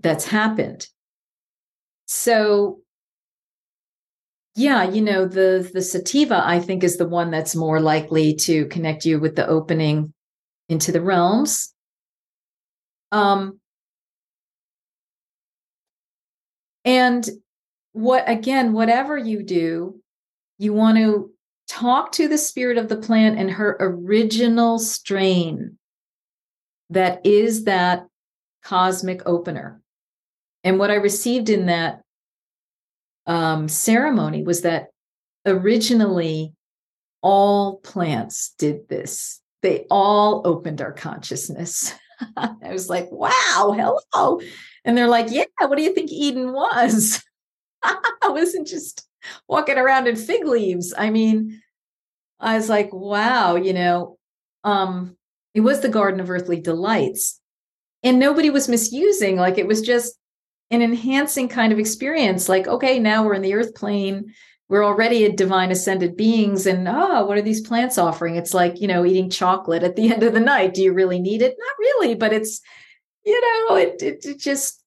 that's happened. So, yeah, you know, the the sativa I think is the one that's more likely to connect you with the opening into the realms. Um and what again, whatever you do, you want to talk to the spirit of the plant and her original strain that is that cosmic opener. And what I received in that um, ceremony was that originally all plants did this. They all opened our consciousness. *laughs* I was like, wow, hello. And they're like, yeah, what do you think Eden was? *laughs* I wasn't just walking around in fig leaves. I mean, I was like, wow, you know, um, it was the Garden of Earthly Delights. And nobody was misusing, like it was just an enhancing kind of experience. Like, okay, now we're in the earth plane. We're already a divine ascended beings. And oh, what are these plants offering? It's like, you know, eating chocolate at the *laughs* end of the night. Do you really need it? Not really, but it's, you know, it, it, it just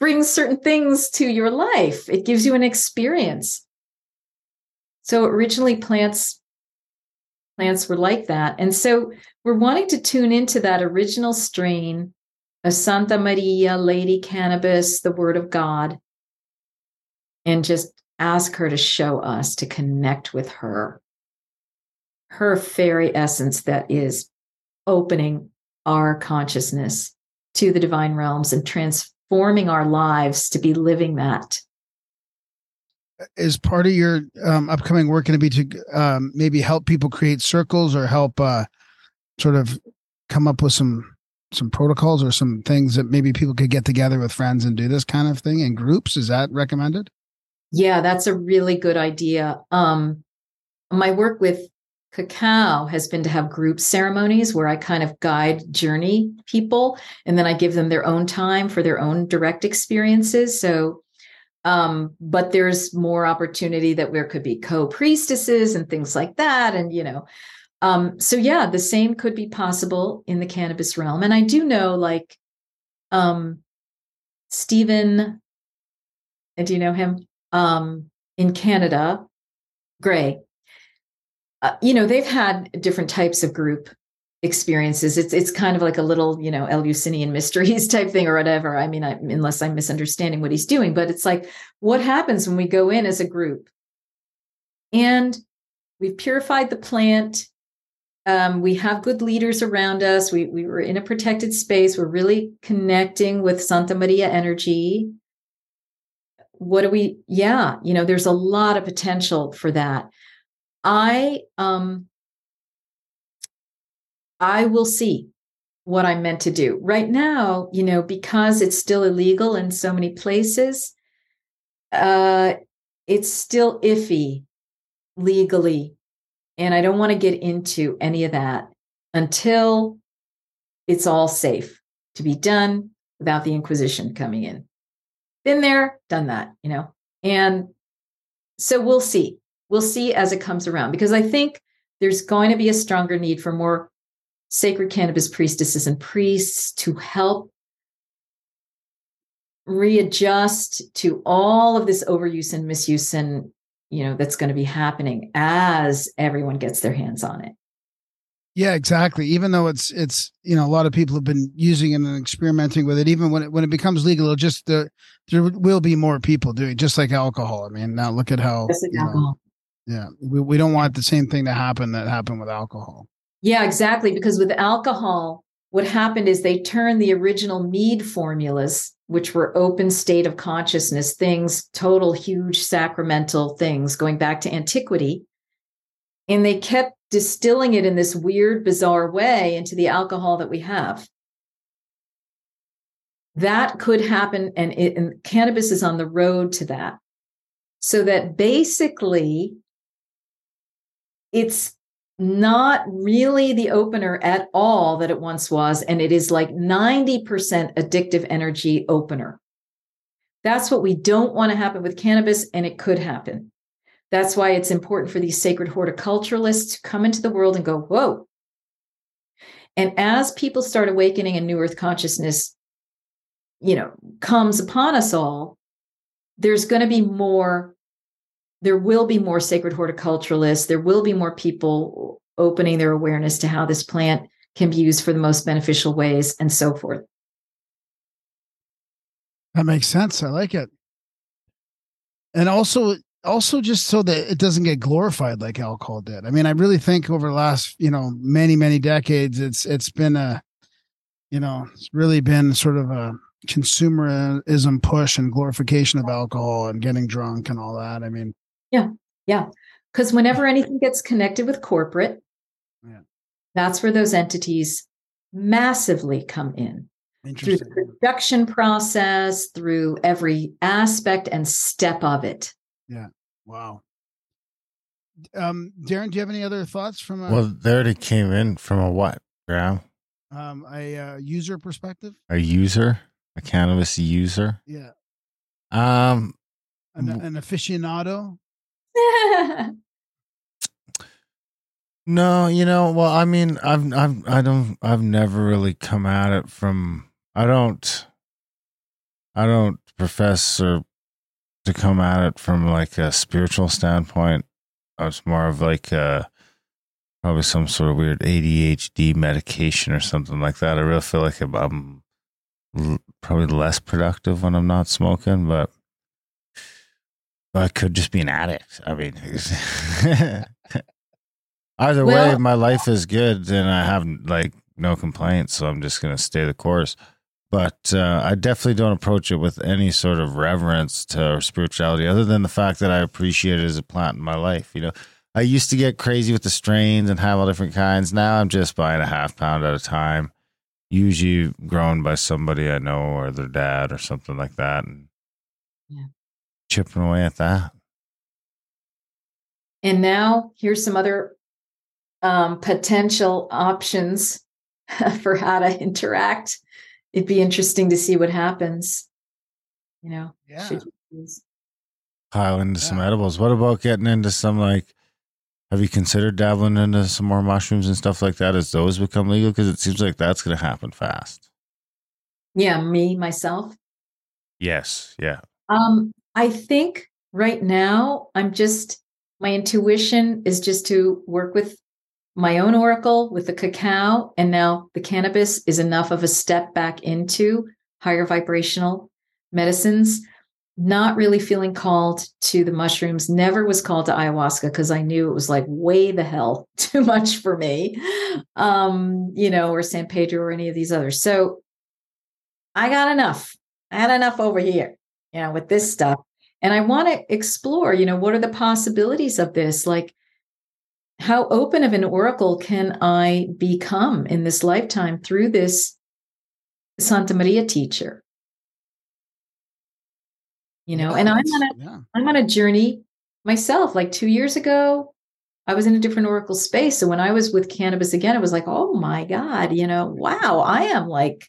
brings certain things to your life. It gives you an experience. So originally plants plants were like that. And so we're wanting to tune into that original strain of Santa Maria, Lady Cannabis, the Word of God, and just ask her to show us to connect with her, her fairy essence that is opening our consciousness to the divine realms and transforming our lives to be living that. Is part of your um, upcoming work going to be to um, maybe help people create circles or help uh, sort of come up with some some protocols or some things that maybe people could get together with friends and do this kind of thing in groups? Is that recommended? Yeah, that's a really good idea. Um, my work with cacao has been to have group ceremonies where I kind of guide journey people and then I give them their own time for their own direct experiences. So, um, but there's more opportunity that there could be co priestesses and things like that. And, you know, um, so yeah, the same could be possible in the cannabis realm. And I do know like um, Stephen, do you know him? Um, in Canada, Gray. Uh, you know, they've had different types of group experiences. It's it's kind of like a little, you know, Eleusinian mysteries *laughs* type thing or whatever. I mean, I, unless I'm misunderstanding what he's doing, but it's like, what happens when we go in as a group? And we've purified the plant. Um, we have good leaders around us. We we were in a protected space. We're really connecting with Santa Maria energy. What do we? Yeah, you know, there's a lot of potential for that. I um I will see what I'm meant to do. Right now, you know, because it's still illegal in so many places, uh it's still iffy legally. And I don't want to get into any of that until it's all safe to be done without the Inquisition coming in. Been there, done that, you know. And so we'll see. We'll see as it comes around because I think there's going to be a stronger need for more sacred cannabis priestesses and priests to help readjust to all of this overuse and misuse and you know that's going to be happening as everyone gets their hands on it Yeah, exactly. Even though it's it's you know a lot of people have been using it and experimenting with it. Even when it when it becomes legal, it'll just the there will be more people doing it, just like alcohol. I mean, now look at how know, yeah we, we don't want the same thing to happen that happened with alcohol. Yeah, exactly. Because with alcohol, what happened is they turned the original mead formulas, which were open state of consciousness things, total huge sacramental things going back to antiquity. And they kept distilling it in this weird, bizarre way into the alcohol that we have. That could happen, and, it, and cannabis is on the road to that. So that basically, it's not really the opener at all that it once was. And it is like 90% addictive energy opener. That's what we don't want to happen with cannabis, and it could happen. That's why it's important for these sacred horticulturalists to come into the world and go, whoa. And as people start awakening and new earth consciousness, you know, comes upon us all, there's going to be more there will be more sacred horticulturalists. There will be more people opening their awareness to how this plant can be used for the most beneficial ways and so forth. That makes sense. I like it. And also also just so that it doesn't get glorified like alcohol did. I mean, I really think over the last, you know, many, many decades, it's it's been a, you know, it's really been sort of a consumerism push and glorification of alcohol and getting drunk and all that. I mean, Yeah. Yeah. Because whenever anything gets connected with corporate, Yeah. that's where those entities massively come in through the production process, through every aspect and step of it. Yeah. Wow. Um, Darren, do you have any other thoughts from a, Well, they already came in from a what, Graham? um, a uh, user perspective? A user, a cannabis user. Yeah. Um, An, an aficionado? *laughs* no, you know, well, I mean, I've, I've, I don't, I've never really come at it from. I don't, I don't profess or to come at it from like a spiritual standpoint. It's more of like a probably some sort of weird ADHD medication or something like that. I really feel like I'm, I'm probably less productive when I'm not smoking, but I could just be an addict. I mean, *laughs* either way, my life is good and I have like no complaints, so I'm just gonna stay the course. But uh, I definitely don't approach it with any sort of reverence to spirituality, other than the fact that I appreciate it as a plant in my life. You know, I used to get crazy with the strains and have all different kinds. Now I'm just buying a half pound at a time, usually grown by somebody I know or their dad or something like that, and. Chipping away at that. And now here's some other um, potential options *laughs* for how to interact. It'd be interesting to see what happens. You know, Yeah. you. Pile into some edibles. What about getting into some like? Have you considered dabbling into some more mushrooms and stuff like that as those become legal? Because it seems like that's going to happen fast. Yeah, me myself. Yes. Yeah. Um, I think right now I'm just my intuition is just to work with my own oracle with the cacao, and now the cannabis is enough of a step back into higher vibrational medicines. Not really feeling called to the mushrooms. Never was called to ayahuasca because I knew it was like way the hell *laughs* too much for me. Um, you know, or San Pedro or any of these others. So I got enough. I had enough over here you know, with this stuff. And I want to explore, you know, what are the possibilities of this? Like, how open of an oracle can I become in this lifetime through this Santa Maria teacher? You know, Yeah, and I'm on a yeah. I'm on a journey myself. Like two years ago, I was in a different oracle space. So when I was with cannabis again, it was like, oh my God, you know, wow, I am like.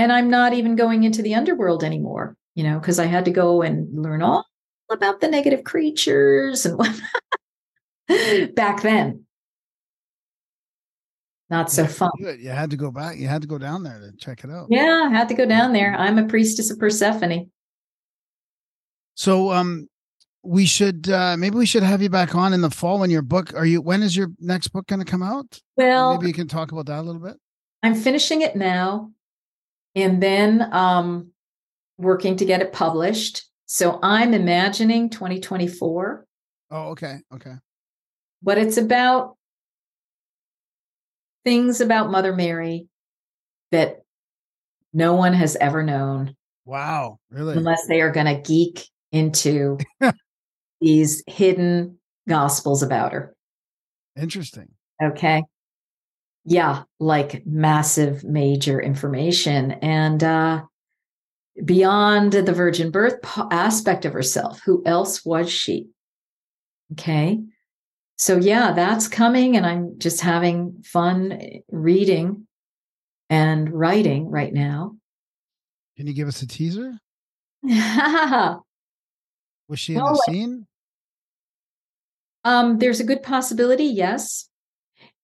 And I'm not even going into the underworld anymore, you know, because I had to go and learn all about the negative creatures and what. *laughs* back then. Not so fun. You you had to go back. You had to go down there to check it out. Yeah, I had to go down there. I'm a priestess of Persephone. So um we should uh maybe we should have you back on in the fall when your book are you when is your next book going to come out? Well, maybe you can talk about that a little bit. I'm finishing it now and then um working to get it published. So I'm imagining 2024, Oh, okay. Okay. but it's about things about Mother Mary that no one has ever known Wow. Really? unless they are going to geek into *laughs* these hidden gospels about her. Interesting. Okay. Yeah, like massive major information. And uh beyond the virgin birth po- aspect of herself, who else was she? Okay. So yeah, that's coming and I'm just having fun reading and writing right now. Can you give us a teaser? *laughs* Was she in No, the scene? Um, there's a good possibility, yes.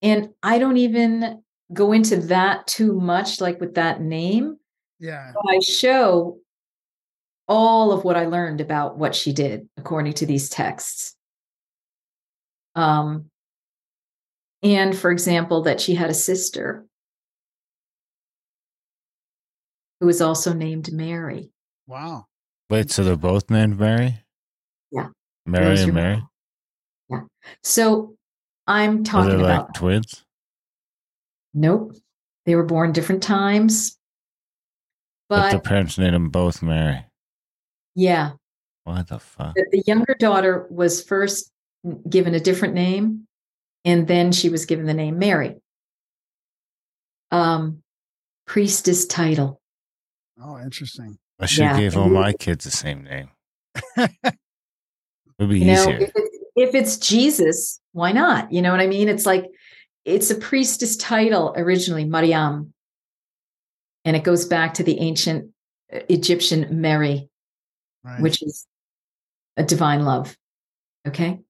And I don't even go into that too much, like with that name. Yeah. But I show all of what I learned about what she did according to these texts. Um, and for example, that she had a sister who was also named Mary. Wow. Wait, so they're both named Mary? Yeah. Mary There's and your- Yeah. So I'm Are they talking like about twins? nope. They were born different times. But, But the parents named them both Mary. yeah, What the fuck? the, the younger daughter was first given a different name and then she was given the name mary um priestess title Oh, interesting. I should Yeah. give all my kids the same name. *laughs* It would be you know easier. if it's, if it's jesus why not you know what i mean it's like it's a priestess title originally mariam and it goes back to the ancient uh, egyptian mary Right. which is a divine love okay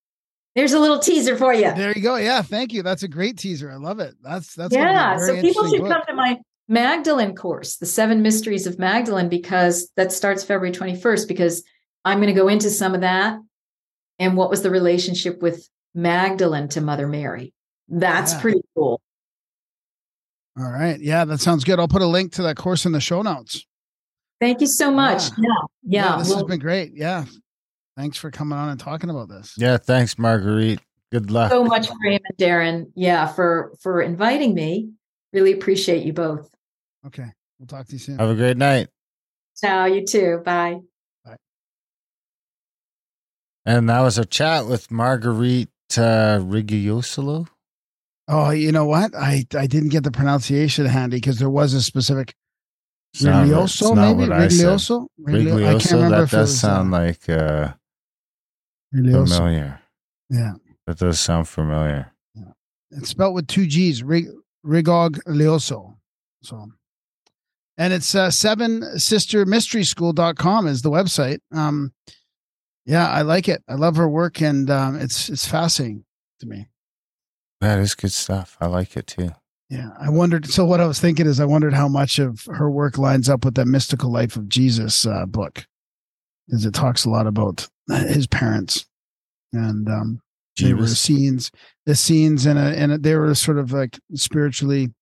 there's a little teaser for you There you go. Yeah, thank you. That's a great teaser. I love it. That's that's gonna be a yeah so people should book. come to my magdalene course the seven mysteries of magdalene because that starts february 21st because i'm going to go into some of that and what was the relationship with magdalene to mother mary that's Yeah. pretty cool All right. Yeah, that sounds good. I'll put a link to that course in the show notes. thank you so much yeah yeah, this well, has been great. Yeah. Thanks for coming on and talking about this. Yeah, thanks, Marguerite. Good luck. so much Graham and darren yeah for for inviting me really appreciate you both Okay. We'll talk to you soon. Have a great night. ciao you too bye Bye. And that was a chat with Marguerite uh, Rigiosolo. Oh, you know what? I I didn't get the pronunciation handy because there was a specific Riglioso, maybe I. Riglioso. I can't remember that if it does was, sound uh, like uh, Riglioso. familiar. Yeah, That does sound familiar. it's spelled with two G's. Rig Rigoglioso. So, and it's uh, seven sister mystery school.com is the website. Um, yeah, I like it. I love her work, and um, it's it's fascinating to me. That is good stuff. I like it too. Yeah, I wondered. So what I was thinking is, I wondered how much of her work lines up with that mystical life of Jesus uh, book, because it talks a lot about his parents, and um, they were Essenes, the Essenes, and and they were sort of like spiritually,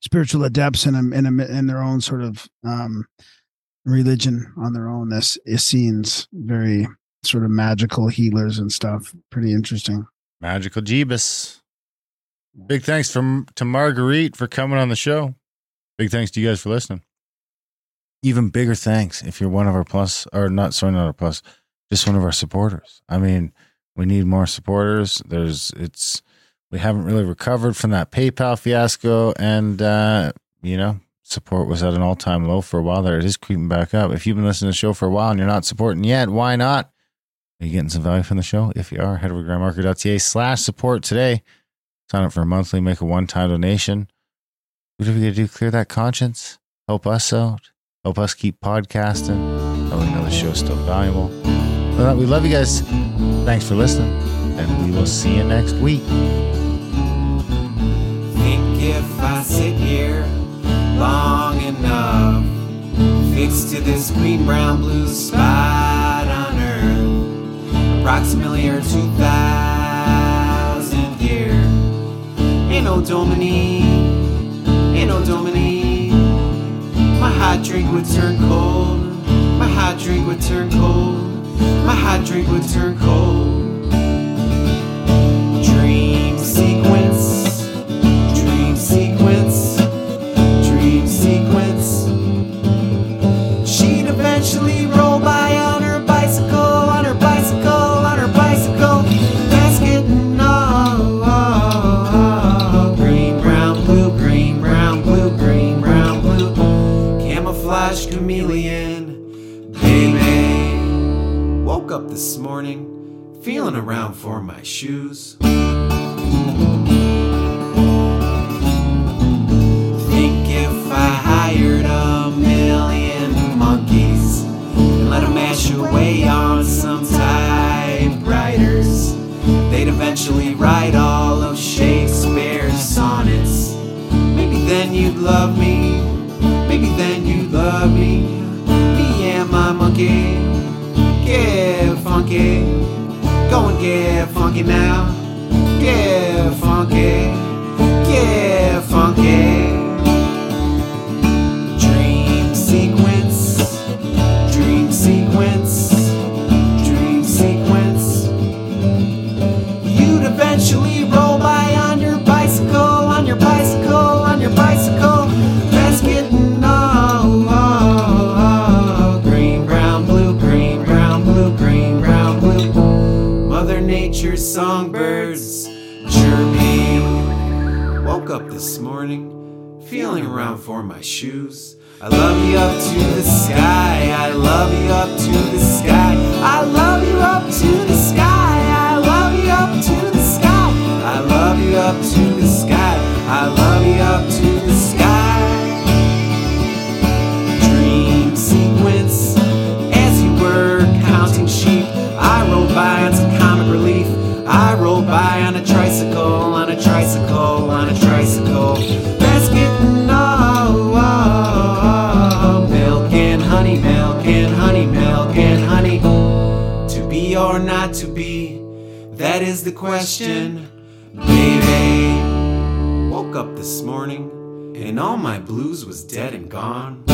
spiritual adepts in a, in a, in their own sort of um, religion on their own. This Essenes, very sort of magical healers and stuff. Pretty interesting. Magical Jeebus. Big thanks from to Marguerite for coming on the show. Big thanks to you guys for listening. Even bigger thanks if you're one of our plus or not sorry not our plus, just one of our supporters. I mean, we need more supporters. There's it's we haven't really recovered from that PayPal fiasco and uh, you know, support was at an all time low for a while there. It is creeping back up. If you've been listening to the show for a while and you're not supporting yet, why not? Are you getting some value from the show? If you are, head over to grimerica.ca slash support today. Sign up for a monthly, make a one time donation. Whatever we gotta do, clear that conscience. Help us out. Help us keep podcasting. Way we know the show's still valuable. We love you guys. Thanks for listening. and we will see you next week. Think if I sit here long enough, fixed to this green, brown, blue spot on Earth, approximately or 2,000 year. Ain't no Domini, ain't no Domini. My hot drink would turn cold, my hot drink would turn cold, my hot drink would turn cold. Dream sequence, Camouflage chameleon, baby. Woke up this morning, feeling around for my shoes. Think if I hired a million monkeys and let them mash away on some typewriters, they'd eventually write all of Shakespeare's sonnets. Maybe then you'd love me, maybe then you'd love me. Me and my monkey, get funky, go and get funky now, get funky, get funky. Nature's songbirds chirping. Woke up this morning, feeling around for my shoes. I love you up to the sky. I love you up to the sky. I love you up to the sky. I love you up to the sky. I love you up to the sky. I love you up to the sky. Dream sequence as you were counting sheep. I rolled by on some. I rolled by on a tricycle, on a tricycle, on a tricycle. That's getting all milk and honey, milk and honey, milk and honey. To be or not to be, that is the question, baby. Woke up this morning and all my blues was dead and gone.